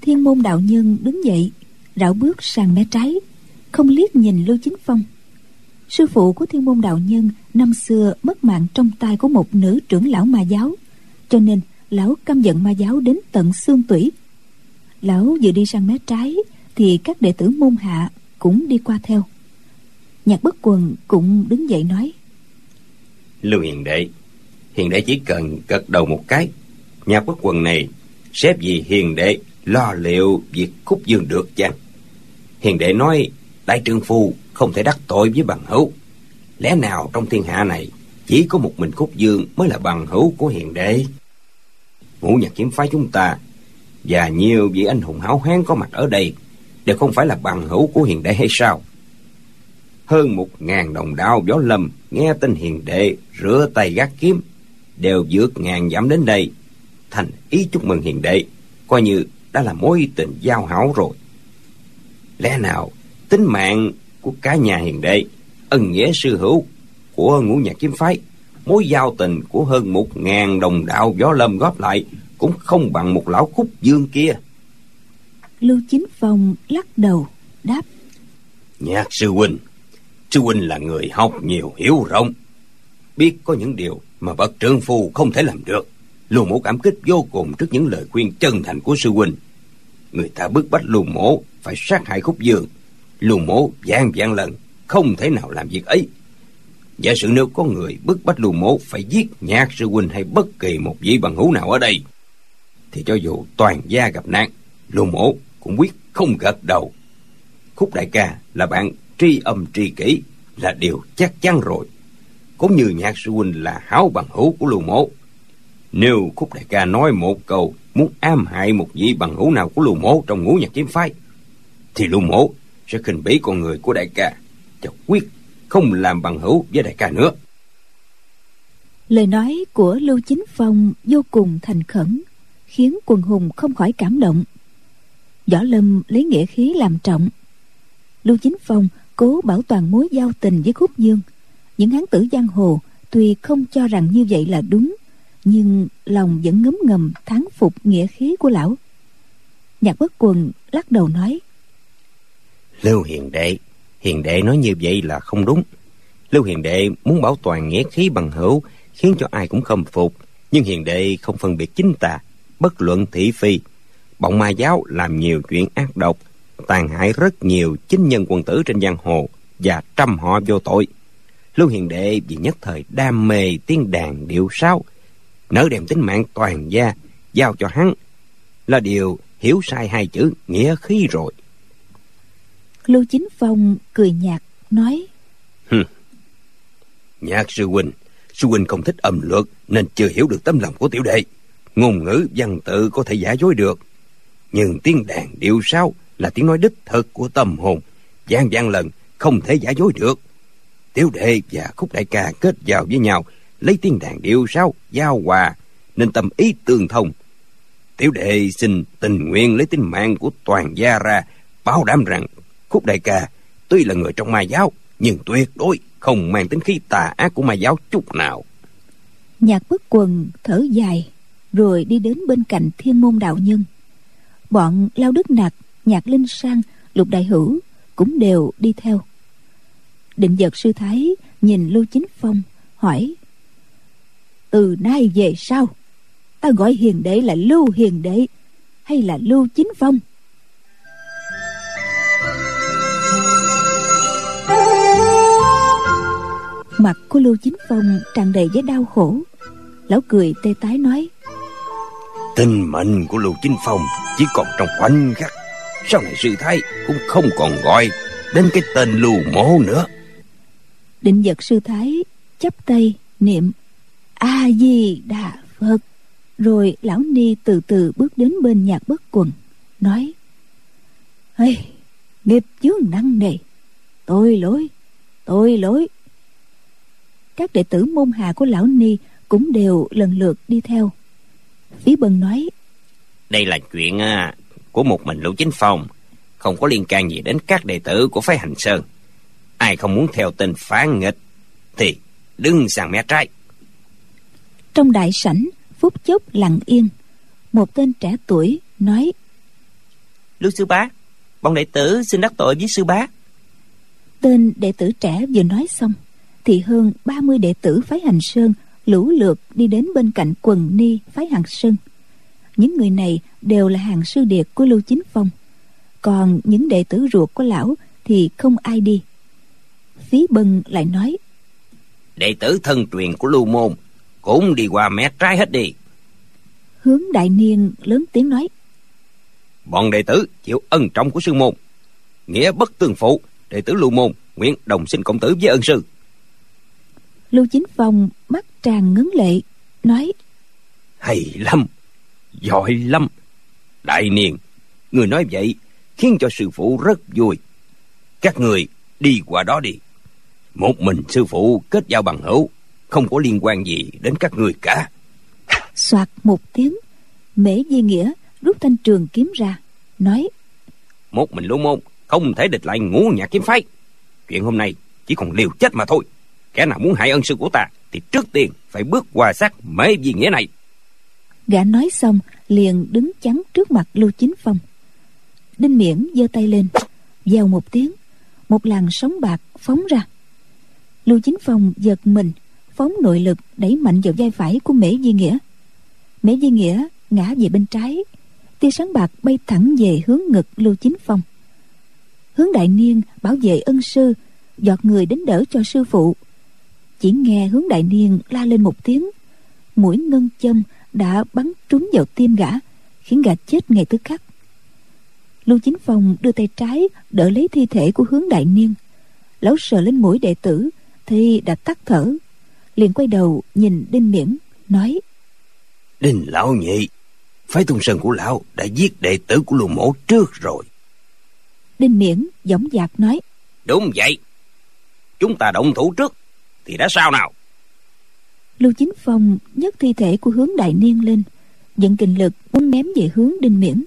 Thiên môn đạo nhân đứng dậy, rảo bước sang mé trái. Không liếc nhìn lưu chính phong sư phụ của thiên môn đạo nhân năm xưa mất mạng trong tay của một nữ trưởng lão ma giáo. Cho nên, lão căm giận ma giáo đến tận xương tủy. Lão vừa đi sang mé trái, thì các đệ tử môn hạ cũng đi qua theo. Nhạc bất quần cũng đứng dậy nói, lưu hiền đệ hiền đệ chỉ cần gật đầu một cái, nhạc bất quần này xếp vì hiền đệ lo liệu việc khúc dương được chăng? Hiền đệ nói, đại trương phu không thể đắc tội với bằng hữu. Lẽ nào trong thiên hạ này chỉ có một mình khúc dương mới là bằng hữu của hiền đệ ngũ nhạc kiếm phái chúng ta và nhiều vị anh hùng háo hán có mặt ở đây đều không phải là bằng hữu của hiền đệ hay sao? Hơn một ngàn đồng đạo gió lâm nghe tin hiền đệ rửa tay gác kiếm đều vượt ngàn dặm đến đây. Thành ý chúc mừng hiền đệ coi như đã là mối tình giao hảo rồi. Lẽ nào tính mạng của cả nhà hiền đệ ân nghĩa sư hữu của ngũ nhạc kiếm phái mối giao tình của hơn một ngàn đồng đạo gió lâm góp lại cũng không bằng một lão khúc dương kia. Lưu chính phong lắc đầu đáp. Nhạc sư huynh sư huynh là người học nhiều hiểu rộng. Biết có những điều mà bậc trượng phu không thể làm được. Lưu mổ cảm kích vô cùng trước những lời khuyên chân thành của sư huynh. Người ta bức bách lưu mổ phải sát hại khúc dương lưu mổ vạn vạn lần, không thể nào làm việc ấy. Giả sử nếu có người bức bách lưu mổ phải giết nhạc sư huynh hay bất kỳ một vị bằng hữu nào ở đây, thì cho dù toàn gia gặp nạn, lưu mổ cũng quyết không gật đầu. Khúc đại ca là bạn tri âm tri kỷ là điều chắc chắn rồi. Cũng như nhạc sư huynh là háo bằng hữu của lưu mổ. Nếu khúc đại ca nói một câu muốn am hại một vị bằng hữu nào của lưu mổ trong ngũ nhạc kiếm phái, thì lưu mổ sẽ khinh bỉ con người của đại ca và quyết không làm bằng hữu với đại ca nữa. Lời nói của lưu chính phong vô cùng thành khẩn, khiến quần hùng không khỏi cảm động. Võ lâm lấy nghĩa khí làm trọng. Lưu chính phong cố bảo toàn mối giao tình với khúc dương. Những hán tử giang hồ tuy không cho rằng như vậy là đúng, nhưng lòng vẫn ngấm ngầm thắng phục nghĩa khí của lão. Nhạc bất quần lắc đầu nói lưu hiền đệ. Hiền đệ nói như vậy là không đúng. Lưu hiền đệ muốn bảo toàn nghĩa khí bằng hữu, khiến cho ai cũng khâm phục. Nhưng hiền đệ không phân biệt chính tà, bất luận thị phi. Bọn ma giáo làm nhiều chuyện ác độc, tàn hại rất nhiều chính nhân quân tử trên giang hồ và trăm họ vô tội. Lưu hiền đệ vì nhất thời đam mê tiếng đàn điệu sáo, nỡ đem tính mạng toàn gia giao cho hắn. Là điều hiểu sai hai chữ nghĩa khí rồi lưu chính phong cười nhạt, nói nhạc sư huynh sư huynh không thích âm luật nên chưa hiểu được tấm lòng của tiểu đệ. Ngôn ngữ, văn tự có thể giả dối được. Nhưng tiếng đàn điệu sao là tiếng nói đích thực của tâm hồn gian gian lần, không thể giả dối được. Tiểu đệ và khúc đại ca kết vào với nhau, lấy tiếng đàn điệu sao giao hòa, nên tâm ý tương thông. Tiểu đệ xin tình nguyện lấy tính mạng của toàn gia ra, bảo đảm rằng khúc đại ca, tuy là người trong ma giáo, nhưng tuyệt đối không mang tính khí tà ác của ma giáo chút nào. Nhạc bức quần thở dài, rồi đi đến bên cạnh thiên môn đạo nhân. Bọn lao đức nặc nhạc linh sang, lục đại hữu cũng đều đi theo. Định giật sư thái nhìn lưu chính phong, hỏi, từ nay về sau, ta gọi hiền đệ là lưu hiền đệ hay là lưu chính phong? Mặt của lưu chính phong tràn đầy với đau khổ. Lão cười tê tái nói tình mệnh của lưu chính phong chỉ còn trong khoảnh khắc. Sau này sư thái cũng không còn gọi đến cái tên lưu mố nữa. Định vật sư thái chắp tay niệm a di đà phật. Rồi lão ni từ từ bước đến bên nhạc bất quần nói hey, nghiệp chướng nặng nề. Tôi lỗi tôi lỗi các đệ tử môn hạ của lão ni cũng đều lần lượt đi theo. Phí bần nói đây là chuyện à, của một mình lũ chính phong. Không có liên can gì đến các đệ tử của phái hành sơn. Ai không muốn theo tên phán nghịch thì đứng sang mé trái. Trong đại sảnh phút chốc lặng yên một tên trẻ tuổi nói lưu sư bá bọn đệ tử xin đắc tội với sư bá. Tên đệ tử trẻ vừa nói xong thì hơn 30 đệ tử phái hành sơn lũ lượt đi đến bên cạnh quần ni phái hàng sơn. Những người này đều là hàng sư điệt của lưu chính phong. Còn những đệ tử ruột của lão thì không ai đi. Phí bân lại nói đệ tử thân truyền của lưu môn cũng đi qua mé trái hết đi. Hướng đại niên lớn tiếng nói bọn đệ tử chịu ân trọng của sư môn nghĩa bất tương phụ đệ tử lưu môn nguyện đồng sinh công tử với ân sư lưu chính phong mắt tràn ngấn lệ nói hay lắm giỏi lắm. Đại niên người nói vậy khiến cho sư phụ rất vui. Các người đi qua đó đi. Một mình sư phụ kết giao bằng hữu không có liên quan gì đến các người cả. Soạt một tiếng mễ di nghĩa rút thanh trường kiếm ra nói một mình lưu môn không thể địch lại ngũ nhạc kiếm phái. Chuyện hôm nay chỉ còn liều chết mà thôi kẻ nào muốn hại ân sư của ta, thì trước tiên phải bước qua xác mễ vì nghĩa này. Gã nói xong, liền đứng chắn trước mặt lưu chính phong. Đinh miễn giơ tay lên vào một tiếng, một làn sóng bạc phóng ra. Lưu chính phong giật mình, phóng nội lực đẩy mạnh vào vai phải của mễ di nghĩa. Mễ di nghĩa ngã về bên trái, tia sáng bạc bay thẳng về hướng ngực lưu chính phong. Hướng đại niên bảo vệ ân sư, giọt người đến đỡ cho sư phụ chỉ nghe hướng đại niên la lên một tiếng. Mũi ngân châm đã bắn trúng vào tim gã khiến gã chết ngay tức khắc. Lưu chính phong đưa tay trái đỡ lấy thi thể của hướng đại niên. Lão sờ lên mũi đệ tử thì đã tắt thở. Liền quay đầu nhìn đinh miễn nói đinh lão nhị phái tung sơn của lão đã giết đệ tử của lưu mổ trước rồi. Đinh miễn dõng dạc nói đúng vậy. Chúng ta động thủ trước thì đã sao nào? Lưu chính phong nhấc thi thể của hướng đại niên lên, dẫn kình lực muốn ném về hướng đinh miễn.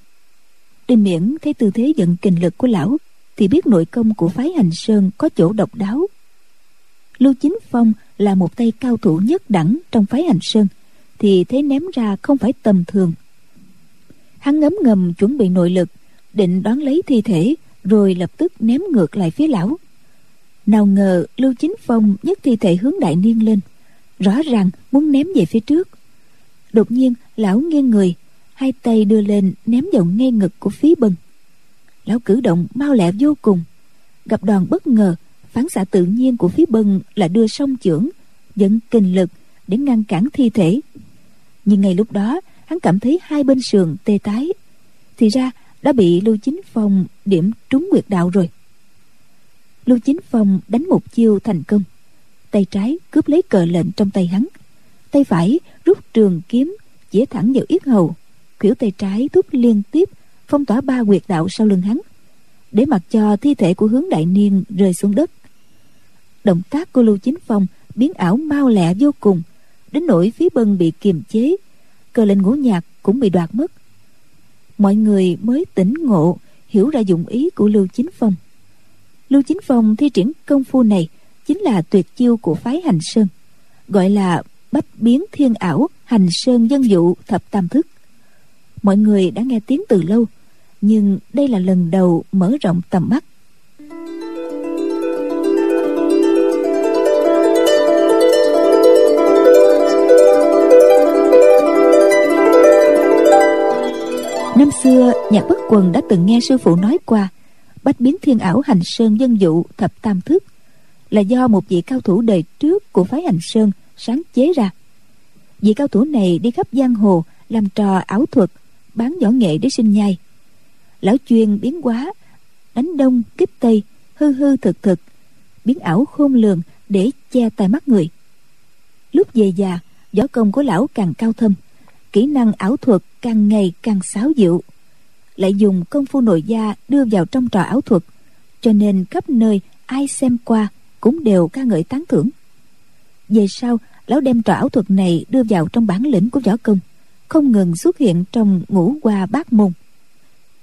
Đinh miễn thấy tư thế dẫn kình lực của lão, thì biết nội công của phái hành sơn có chỗ độc đáo. Lưu chính phong là một tay cao thủ nhất đẳng trong phái hành sơn, thì thế ném ra không phải tầm thường. Hắn ngấm ngầm chuẩn bị nội lực, định đoán lấy thi thể, rồi lập tức ném ngược lại phía lão nào ngờ lưu chính phong nhấc thi thể hướng đại niên lên, rõ ràng muốn ném về phía trước. Đột nhiên, lão nghiêng người, hai tay đưa lên ném vào ngay ngực của phí bân. Lão cử động mau lẹ vô cùng. Gặp đoàn bất ngờ, phán xạ tự nhiên của phí bân là đưa song chưởng dẫn kình lực để ngăn cản thi thể. Nhưng ngay lúc đó, hắn cảm thấy hai bên sườn tê tái. Thì ra, đã bị lưu chính phong điểm trúng nguyệt đạo rồi lưu chính phong đánh một chiêu thành công. Tay trái cướp lấy cờ lệnh trong tay hắn. Tay phải rút trường kiếm chĩa thẳng vào yết hầu. Khuỷu tay trái thúc liên tiếp, phong tỏa ba quyệt đạo sau lưng hắn, để mặc cho thi thể của hướng đại niên rơi xuống đất. Động tác của lưu chính phong biến ảo mau lẹ vô cùng, đến nỗi phía bân bị kiềm chế, cờ lệnh ngũ nhạc cũng bị đoạt mất. Mọi người mới tỉnh ngộ, hiểu ra dụng ý của lưu chính phong lưu chính phong thi triển công phu này chính là tuyệt chiêu của phái hành sơn, gọi là bách biến thiên ảo hành sơn dân dụ thập tam thức. Mọi người đã nghe tiếng từ lâu, nhưng đây là lần đầu mở rộng tầm mắt. Năm xưa, nhạc bất quần đã từng nghe sư phụ nói qua bách biến thiên ảo hành sơn dân dụ thập tam thức là do một vị cao thủ đời trước của phái hành sơn sáng chế ra. Vị cao thủ này đi khắp giang hồ làm trò ảo thuật, bán võ nghệ để sinh nhai. Lão chuyên biến hóa, đánh đông, kích tây, hư hư thực thực, biến ảo khôn lường để che tai mắt người. Lúc về già, võ công của lão càng cao thâm, kỹ năng ảo thuật càng ngày càng xáo dịu lại dùng công phu nội gia đưa vào trong trò ảo thuật, cho nên khắp nơi ai xem qua cũng đều ca ngợi tán thưởng. Về sau, lão đem trò ảo thuật này đưa vào trong bản lĩnh của võ công, không ngừng xuất hiện trong ngũ qua bát môn.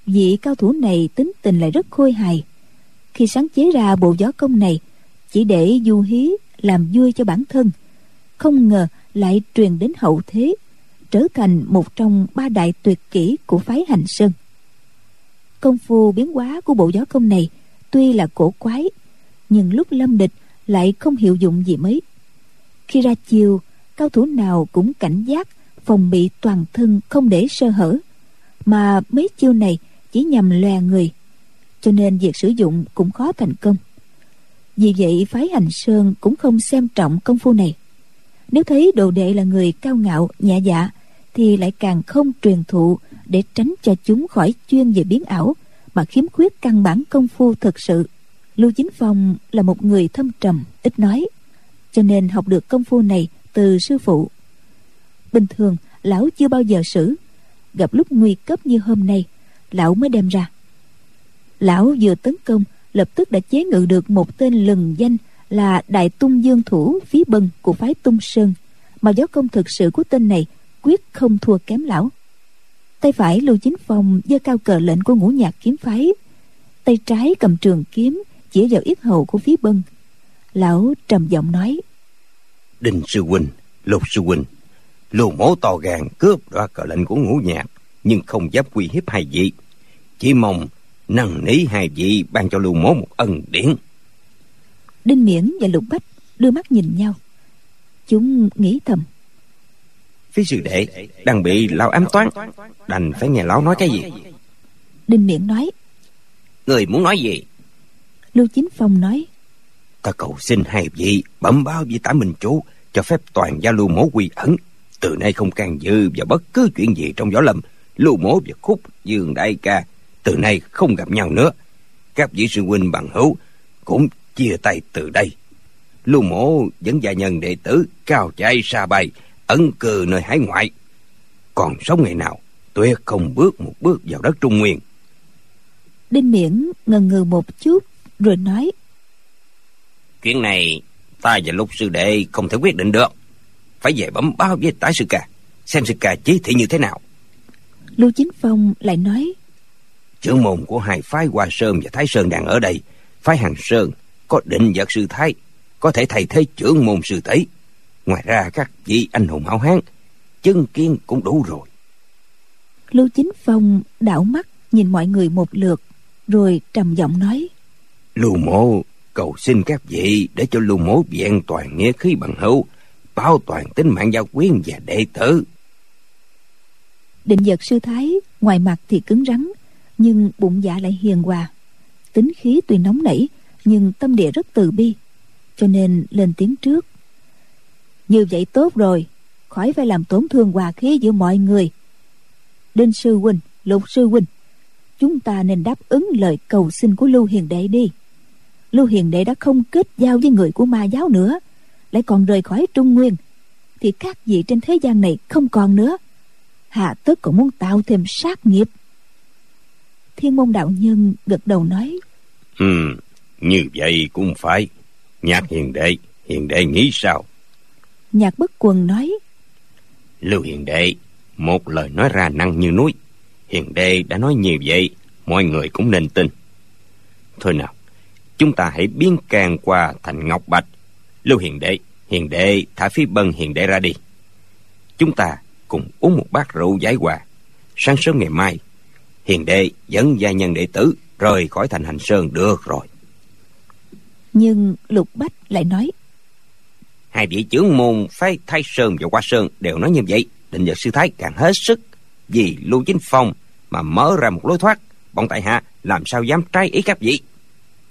Vị cao thủ này tính tình lại rất khôi hài. Khi sáng chế ra bộ võ công này, chỉ để du hí làm vui cho bản thân, không ngờ lại truyền đến hậu thế, trở thành một trong ba đại tuyệt kỹ của phái hành sơn công phu biến hóa của bộ gió công này tuy là cổ quái, nhưng lúc lâm địch lại không hiệu dụng gì mấy. Khi ra chiều, cao thủ nào cũng cảnh giác, phòng bị toàn thân không để sơ hở, mà mấy chiêu này chỉ nhằm lòe người, cho nên việc sử dụng cũng khó thành công. Vì vậy, phái hành sơn cũng không xem trọng công phu này. Nếu thấy đồ đệ là người cao ngạo nhẹ dạ thì lại càng không truyền thụ để tránh cho chúng khỏi chuyên về biến ảo, mà khiếm khuyết căn bản công phu thực sự. Lưu chính phong là một người thâm trầm, ít nói, cho nên học được công phu này từ sư phụ. Bình thường, lão chưa bao giờ xử. Gặp lúc nguy cấp như hôm nay, lão mới đem ra. Lão vừa tấn công, lập tức đã chế ngự được một tên lừng danh là đại tung dương thủ phí bân của phái tung sơn, mà gió công thực sự của tên này quyết không thua kém lão tay phải lưu chính phong giơ cao cờ lệnh của ngũ nhạc kiếm phái. Tay trái cầm trường kiếm chỉ vào yết hầu của phí bân lão trầm giọng nói đinh sư huynh lục sư huynh lù mố to gan cướp đoạt cờ lệnh của ngũ nhạc nhưng không dám quy hiếp hai vị. Chỉ mong năn nỉ hai vị ban cho lưu mố một ân điển. Đinh miễn và lục bách đưa mắt nhìn nhau. Chúng nghĩ thầm phía sư đệ đang bị lão ám toán. Đành phải nghe lão nói cái gì? Đinh miễn nói. Người muốn nói gì? Lưu chính phong nói. Ta cầu xin hai vị bẩm báo với tả minh chú cho phép toàn gia lưu mố quy ẩn. Từ nay không can dự vào bất cứ chuyện gì trong võ lâm. Lưu mố và khúc dương đại ca từ nay không gặp nhau nữa. Các vị sư huynh bằng hữu cũng chia tay từ đây. Lưu mộ vẫn gia nhân đệ tử cao chạy xa bay ẩn cư nơi hải ngoại. Còn sống ngày nào tuyệt không bước một bước vào đất trung nguyên. Đinh miễn ngần ngừ một chút rồi nói chuyện này ta và lục sư đệ không thể quyết định được. Phải về bấm báo với tái sư ca xem sư ca chỉ thị như thế nào. Lưu chính phong lại nói trưởng môn của hai phái hoa sơn và thái sơn đang ở đây. Phái hàng sơn có định vật sư thái có thể thay thế trưởng môn sư tỷ ngoài ra các vị anh hùng hảo hán chứng kiến cũng đủ rồi. Lưu chính phong đảo mắt nhìn mọi người một lượt rồi trầm giọng nói. Lưu mộ cầu xin các vị để cho lưu mộ vẹn toàn nghĩa khí bằng hữu bảo toàn tính mạng gia quyến và đệ tử. Định vật sư thái ngoài mặt thì cứng rắn nhưng bụng dạ lại hiền hòa. Tính khí tuy nóng nảy nhưng tâm địa rất từ bi cho nên lên tiếng trước như vậy tốt rồi, khỏi phải làm tổn thương hòa khí giữa mọi người. Đinh sư huynh, lục sư huynh, chúng ta nên đáp ứng lời cầu xin của lưu hiền đệ đi. Lưu hiền đệ đã không kết giao với người của ma giáo nữa, lại còn rời khỏi trung nguyên, thì các vị trên thế gian này không còn nữa. Hạ tất còn muốn tạo thêm sát nghiệp. Thiên môn đạo nhân gật đầu nói ừ như vậy cũng phải. Nhạc hiền đệ hiền đệ nghĩ sao? Nhạc bất quần nói lưu hiền đệ một lời nói ra năng như núi hiền đệ đã nói như vậy mọi người cũng nên tin thôi nào chúng ta hãy biến càng qua thành ngọc bạch lưu hiền đệ Hiền đệ thả phí bân hiền đệ ra đi. Chúng ta cùng uống một bát rượu giải hòa. Sáng sớm ngày mai, hiền đệ dẫn gia nhân đệ tử rời khỏi thành hành sơn được rồi. Nhưng Lục Bách lại nói Hai vị trưởng môn phái Thái Sơn và Hoa Sơn đều nói như vậy. Định vật sư Thái càng hết sức vì Lưu Chính Phong mà mở ra một lối thoát. Bọn tại hạ làm sao dám trái ý các vị.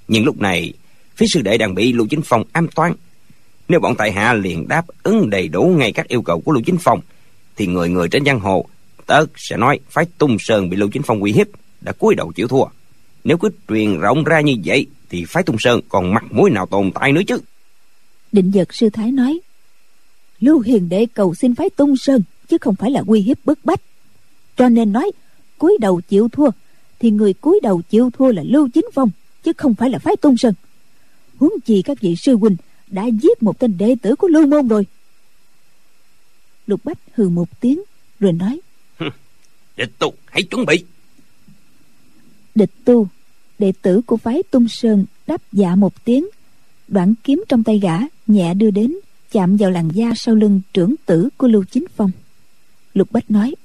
Nhưng lúc này, phía sư đệ đang bị Lưu Chính Phong ám toán. Nếu bọn tại hạ liền đáp ứng đầy đủ ngay các yêu cầu của Lưu Chính Phong, thì người người trên giang hồ tất sẽ nói phái Tung Sơn bị Lưu Chính Phong uy hiếp, đã cúi đầu chịu thua. Nếu cứ truyền rộng ra như vậy, thì phái Tung Sơn còn mặt mũi nào tồn tại nữa chứ. Định giật sư thái nói Lưu Hiền Đệ cầu xin phái Tung Sơn Chứ không phải là uy hiếp bức bách. Cho nên nói cúi đầu chịu thua Thì người cúi đầu chịu thua là Lưu Chính Phong Chứ không phải là phái Tung Sơn. Huống chi các vị sư huynh Đã giết một tên đệ tử của Lưu Môn rồi. Lục Bách hừ một tiếng Rồi nói Địch tu hãy chuẩn bị. Địch tu Đệ tử của phái Tung Sơn đáp dạ một tiếng đoạn kiếm trong tay gã nhẹ đưa đến chạm vào làn da sau lưng trưởng tử của lưu chính phong. Lục bách nói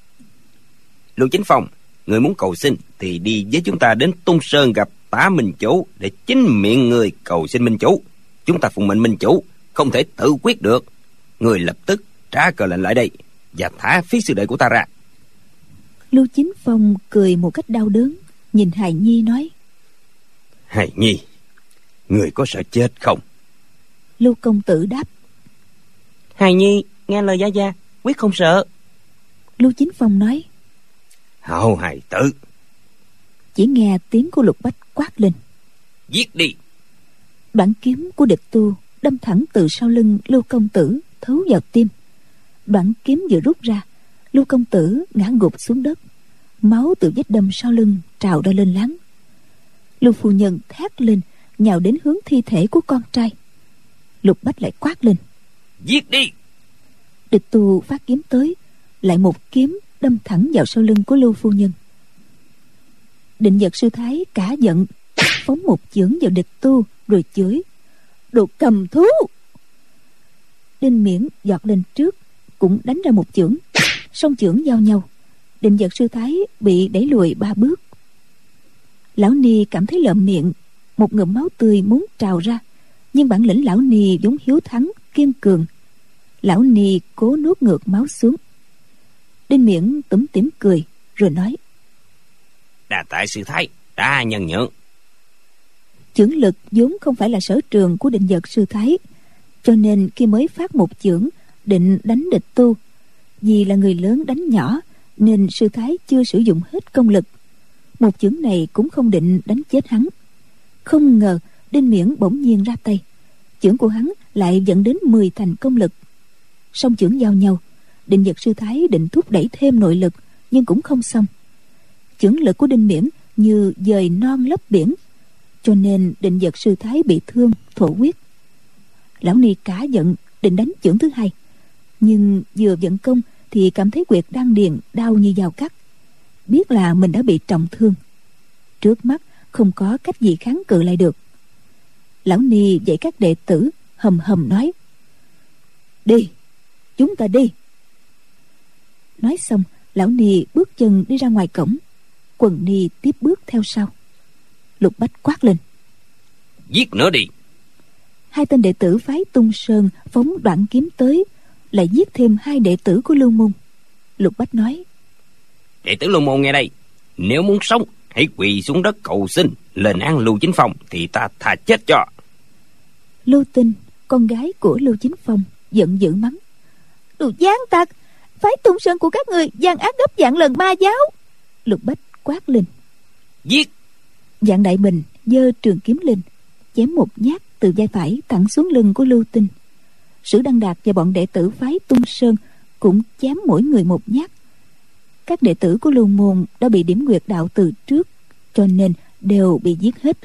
lưu chính phong người muốn cầu xin thì đi với chúng ta đến tung sơn gặp tá minh chủ để chính miệng người cầu xin minh chủ. Chúng ta phụng mệnh minh chủ không thể tự quyết được. Người lập tức trả cờ lệnh lại đây và thả phía sư đệ của ta ra. Lưu chính phong cười một cách đau đớn nhìn hài nhi nói hài nhi người có sợ chết không lưu công tử đáp. Hài nhi nghe lời gia gia quyết không sợ. Lưu chính phong nói. Hảo hài tử. Chỉ nghe tiếng của lục bách quát lên. Giết đi. Đoạn kiếm của địch tu đâm thẳng từ sau lưng lưu công tử thấu vào tim. Đoạn kiếm vừa rút ra lưu công tử ngã gục xuống đất. Máu từ vết đâm sau lưng trào ra lên láng. Lưu phu nhân thét lên nhào đến hướng thi thể của con trai lục bách lại quát lên. Giết đi! Địch tu phát kiếm tới lại một kiếm đâm thẳng vào sau lưng của lưu phu nhân. Định vật sư thái cả giận phóng một chưởng vào địch tu rồi chửi. Đồ cầm thú! Đinh miễn giọt lên trước cũng đánh ra một chưởng. Song chưởng giao nhau định vật sư thái bị đẩy lùi ba bước. Lão ni cảm thấy lợm miệng một ngụm máu tươi muốn trào ra nhưng bản lĩnh lão ni vốn hiếu thắng kiên cường. Lão ni cố nuốt ngược máu xuống. Đinh miễn túm tỉm cười rồi nói đà tại sư thái đã nhân nhượng. Chưởng lực vốn không phải là sở trường của định vật sư thái cho nên khi mới phát một chưởng định đánh địch tu. Vì là người lớn đánh nhỏ nên sư thái chưa sử dụng hết công lực. Một chưởng này cũng không định đánh chết hắn. Không ngờ đinh miễn bỗng nhiên ra tay. Chưởng của hắn lại dẫn đến 10 thành công lực. Song chưởng giao nhau định vật sư thái định thúc đẩy thêm nội lực, nhưng cũng không xong. Chưởng lực của đinh miễn như dời non lấp biển, cho nên định vật sư thái bị thương, thổ huyết. Lão ni cả giận định đánh chưởng thứ hai, nhưng vừa vận công thì cảm thấy quyệt đang điền đau như dao cắt. Biết là mình đã bị trọng thương. Trước mắt không có cách gì kháng cự lại được lão ni dạy các đệ tử hầm hầm nói. Đi chúng ta đi. Nói xong lão ni bước chân đi ra ngoài cổng. Quần ni tiếp bước theo sau. Lục bách quát lên. Giết nữa đi. Hai tên đệ tử phái tung sơn phóng đoạn kiếm tới lại giết thêm hai đệ tử của lưu môn. Lục bách nói. Đệ tử lưu môn nghe đây nếu muốn sống hãy quỳ xuống đất cầu xin lên án lưu chính phong thì ta thà chết cho lưu tinh con gái của lưu chính phong giận dữ mắng. Đồ gián tặc phái tung sơn của các người gian ác gấp dạng lần ba giáo. Lục bách quát lên. Giết! Dạng đại bình giơ trường kiếm lên chém một nhát từ vai phải thẳng xuống lưng của lưu tinh. Sử đăng đạt và bọn đệ tử phái tung sơn cũng chém mỗi người một nhát. Các đệ tử của lưu môn đã bị điểm nguyệt đạo từ trước cho nên đều bị giết hết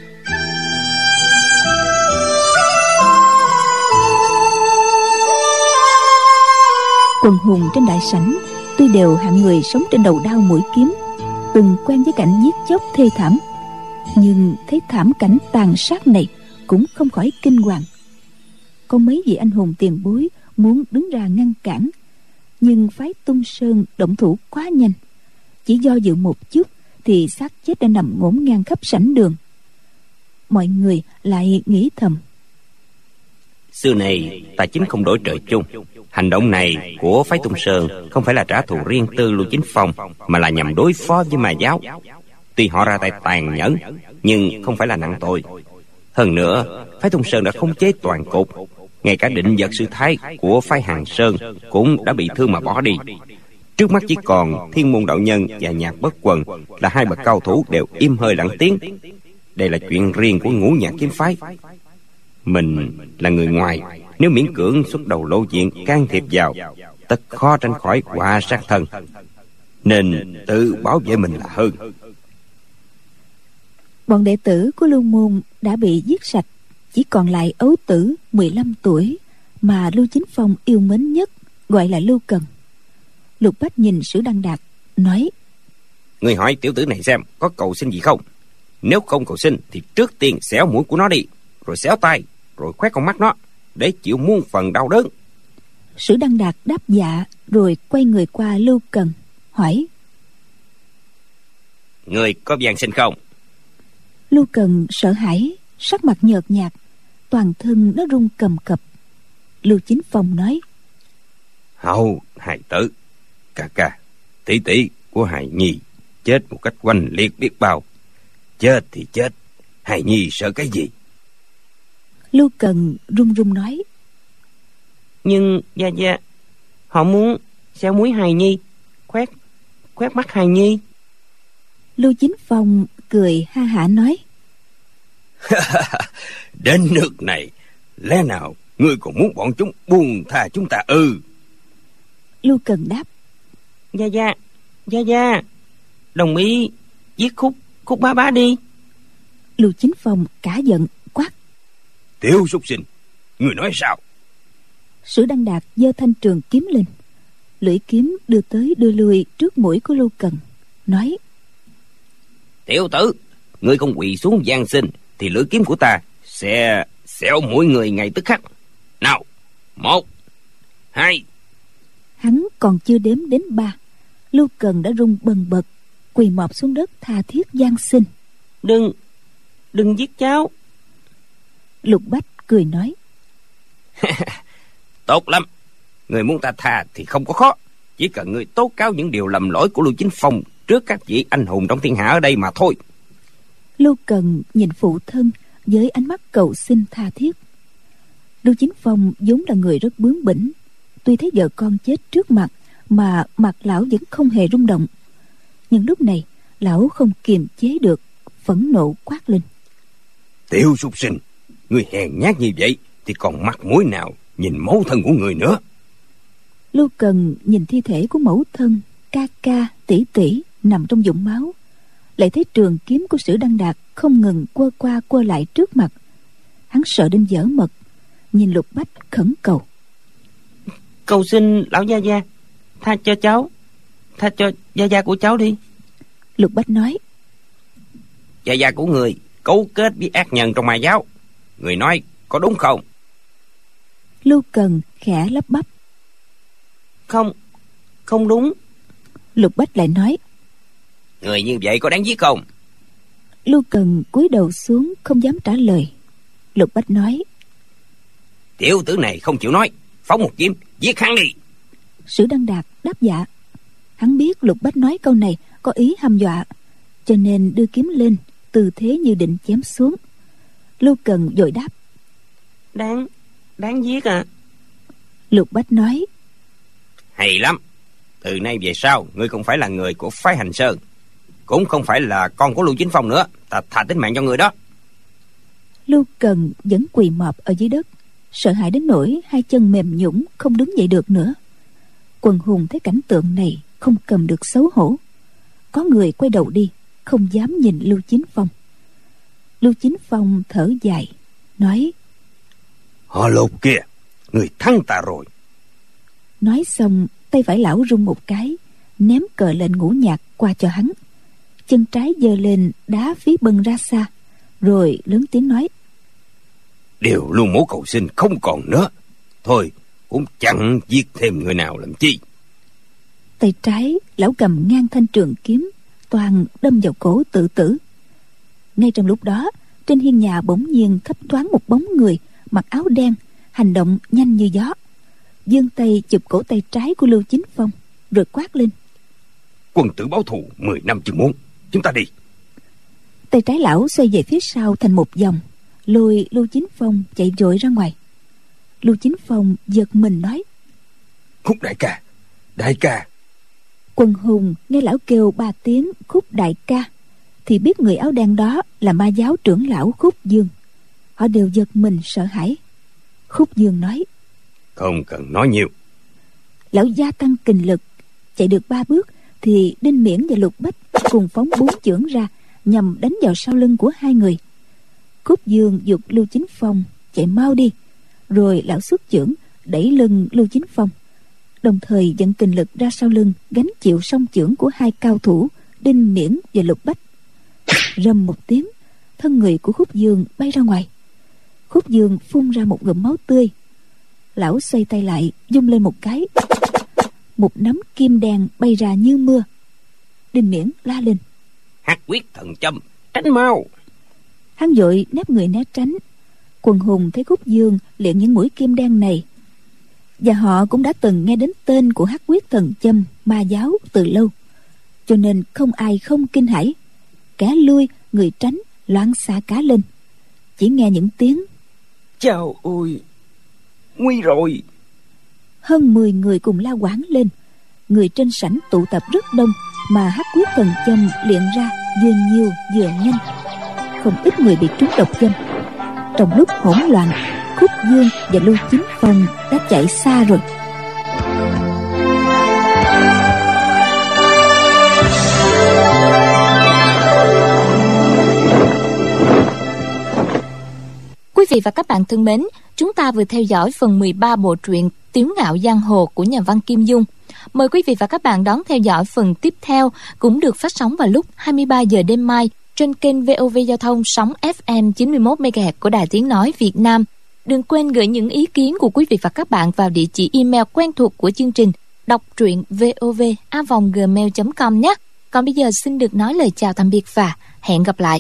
quần hùng trên đại sảnh tuy đều hạng người sống trên đầu đao mũi kiếm, từng quen với cảnh giết chóc thê thảm. Nhưng thấy thảm cảnh tàn sát này cũng không khỏi kinh hoàng. Có mấy vị anh hùng tiền bối muốn đứng ra ngăn cản, nhưng phái tung sơn động thủ quá nhanh. Chỉ do dự một chút thì xác chết đã nằm ngổn ngang khắp sảnh đường. Mọi người lại nghĩ thầm. Xưa này ta chính không đổi trời chung hành động này của phái tung sơn không phải là trả thù riêng tư lưu chính phong, mà là nhằm đối phó với mà giáo. Tuy họ ra tay tàn nhẫn, nhưng không phải là nặng tội. Hơn nữa, phái tung sơn đã khống chế toàn cục. Ngay cả định vật sư thái của phái hàng sơn cũng đã bị thương mà bỏ đi. Trước mắt chỉ còn thiên môn đạo nhân và nhạc bất quần là hai bậc cao thủ đều im hơi lặng tiếng. Đây là chuyện riêng của ngũ nhạc kiếm phái. Mình là người ngoài nếu miễn cưỡng xuất đầu lộ diện can thiệp vào tất khó tránh khỏi quả sát thân. Nên tự bảo vệ mình là hơn. Bọn đệ tử của lưu môn đã bị giết sạch. Chỉ còn lại ấu tử 15 tuổi mà lưu chính phong yêu mến nhất gọi là lưu cần. Lục bách nhìn sử đăng đạt nói người hỏi tiểu tử này xem có cầu xin gì không? Nếu không cầu xin thì trước tiên xẻo mũi của nó đi rồi xéo tay rồi khoét con mắt nó để chịu muôn phần đau đớn. Sử đăng đạt đáp dạ rồi quay người qua lưu cần hỏi. Người có vàng xin không? Lưu cần sợ hãi sắc mặt nhợt nhạt toàn thân nó run cầm cập. Lưu chính phong nói. Hầu hài tử ca ca tỷ tỷ của hài nhi chết một cách oanh liệt biết bao. Chết thì chết hài nhi sợ cái gì lưu cần run run nói. Nhưng gia gia họ muốn xéo muối hài nhi khoét khoét mắt hài nhi. Lưu chính phong cười ha hả nói. <laughs> Đến nước này lẽ nào ngươi còn muốn bọn chúng buông tha chúng ta ư? Lưu cần đáp. Gia gia gia gia đồng ý giết khúc khúc bá bá đi. Lưu chính phong cả giận tiểu súc sinh người nói sao? Sử đăng đạt giơ thanh trường kiếm lên. Lưỡi kiếm đưa tới đưa lui trước mũi của lưu cần nói tiểu tử ngươi không quỳ xuống gian sinh thì lưỡi kiếm của ta sẽ xẻo mỗi người ngay tức khắc. Nào một hai. hắn còn chưa đếm đến ba. Lưu cần đã rung bần bật quỳ mọp xuống đất tha thiết gian sinh. Đừng đừng giết cháu lục bách cười nói. <laughs> Tốt lắm. Người muốn ta tha thì không có khó. Chỉ cần người tố cáo những điều lầm lỗi của lưu chính phong trước các vị anh hùng trong thiên hạ ở đây mà thôi. Lưu cần nhìn phụ thân với ánh mắt cầu xin tha thiết. Lưu chính phong vốn là người rất bướng bỉnh. Tuy thấy vợ con chết trước mặt mà mặt lão vẫn không hề rung động. Nhưng lúc này lão không kiềm chế được phẫn nộ quát lên. Tiểu súc sinh người hèn nhát như vậy thì còn mặt mũi nào nhìn mẫu thân của người nữa? Lưu cần nhìn thi thể của mẫu thân ca ca tỷ tỷ nằm trong vũng máu. Lại thấy trường kiếm của sử đăng đạt không ngừng quơ qua quơ lại trước mặt. Hắn sợ đến dở mật nhìn lục bách khẩn cầu. Cầu xin lão gia gia tha cho cháu tha cho gia gia của cháu đi. Lục bách nói gia gia của người cấu kết với ác nhân trong ma giáo người nói có đúng không? Lưu cần khẽ lắp bắp. Không không đúng. Lục bách lại nói. Người như vậy có đáng giết không? Lưu cần cúi đầu xuống không dám trả lời. Lục bách nói. Tiểu tử này không chịu nói. Phóng một kiếm giết hắn đi. Sử đăng đạt đáp dạ. Hắn biết lục bách nói câu này có ý hăm dọa cho nên đưa kiếm lên tư thế như định chém xuống lưu cần dội đáp. Đáng đáng giết à. Lục bách nói. Hay lắm. Từ nay về sau ngươi không phải là người của phái hành sơn. Cũng không phải là con của lưu chính phong nữa. Ta thà tính mạng cho người đó. Lưu cần vẫn quỳ mọp ở dưới đất. Sợ hãi đến nỗi hai chân mềm nhũng không đứng dậy được nữa. Quần hùng thấy cảnh tượng này không cầm được xấu hổ. Có người quay đầu đi không dám nhìn lưu chính phong lưu chính phong thở dài nói họ lục kia người thắng ta rồi nói xong tay phải lão rung một cái ném cờ lên ngũ nhạc qua cho hắn chân trái giơ lên đá phí bần ra xa rồi lớn tiếng nói Điều lưu mố cầu sinh không còn nữa. Thôi, cũng chẳng giết thêm người nào làm chi. Tay trái, lão cầm ngang thanh trường kiếm, toàn đâm vào cổ tự tử. Ngay trong lúc đó, trên hiên nhà bỗng nhiên thấp thoáng một bóng người, mặc áo đen, hành động nhanh như gió. Dương tay chụp cổ tay trái của Lưu Chính Phong, rồi quát lên. Quân tử báo thù 10 năm chưa muốn. Chúng ta đi. Tay trái lão xoay về phía sau thành một vòng, lôi Lưu Chính Phong chạy vội ra ngoài. Lưu Chính Phong giật mình nói. Khúc đại ca, đại ca. Quần hùng nghe lão kêu ba tiếng khúc đại ca thì biết người áo đen đó là ma giáo trưởng lão khúc dương. Họ đều giật mình sợ hãi. Khúc dương nói không cần nói nhiều. Lão gia tăng kình lực chạy được ba bước thì đinh miễn và lục bách cùng phóng bốn chưởng ra nhằm đánh vào sau lưng của hai người. Khúc dương dục lưu chính phong chạy mau đi rồi lão xuất chưởng đẩy lưng lưu chính phong. Đồng thời dẫn kình lực ra sau lưng gánh chịu song chưởng của hai cao thủ đinh miễn và lục bách rầm một tiếng thân người của khúc dương bay ra ngoài. Khúc dương phun ra một ngụm máu tươi. Lão xoay tay lại dung lên một cái. Một nắm kim đen bay ra như mưa. Đinh miễn la lên. Hắc quyết thần châm tránh mau. Hắn vội nép người né tránh. Quần hùng thấy khúc dương luyện những mũi kim đen này. Và họ cũng đã từng nghe đến tên của hắc quyết thần châm ma giáo từ lâu. Cho nên không ai không kinh hãi kẻ lui người tránh loạn xạ cá lên. Chỉ nghe những tiếng. Chào ôi nguy rồi. Hơn 10 người cùng la quán lên. Người trên sảnh tụ tập rất đông mà hắc quyết thần châm luyện ra vừa nhiều vừa nhanh. Không ít người bị trúng độc châm. Trong lúc hỗn loạn khúc dương và lưu chính phong đã chạy xa rồi Quý vị và các bạn thân mến, chúng ta vừa theo dõi phần 13 bộ truyện Tiếu ngạo giang hồ của nhà văn Kim Dung. Mời quý vị và các bạn đón theo dõi phần tiếp theo cũng được phát sóng vào lúc 23 giờ đêm mai trên kênh VOV Giao thông sóng FM 91 MHz của Đài Tiếng nói Việt Nam. Đừng quên gửi những ý kiến của quý vị và các bạn vào địa chỉ email quen thuộc của chương trình đọc truyện vovavonggmail.com nhé. Còn bây giờ xin được nói lời chào tạm biệt và hẹn gặp lại.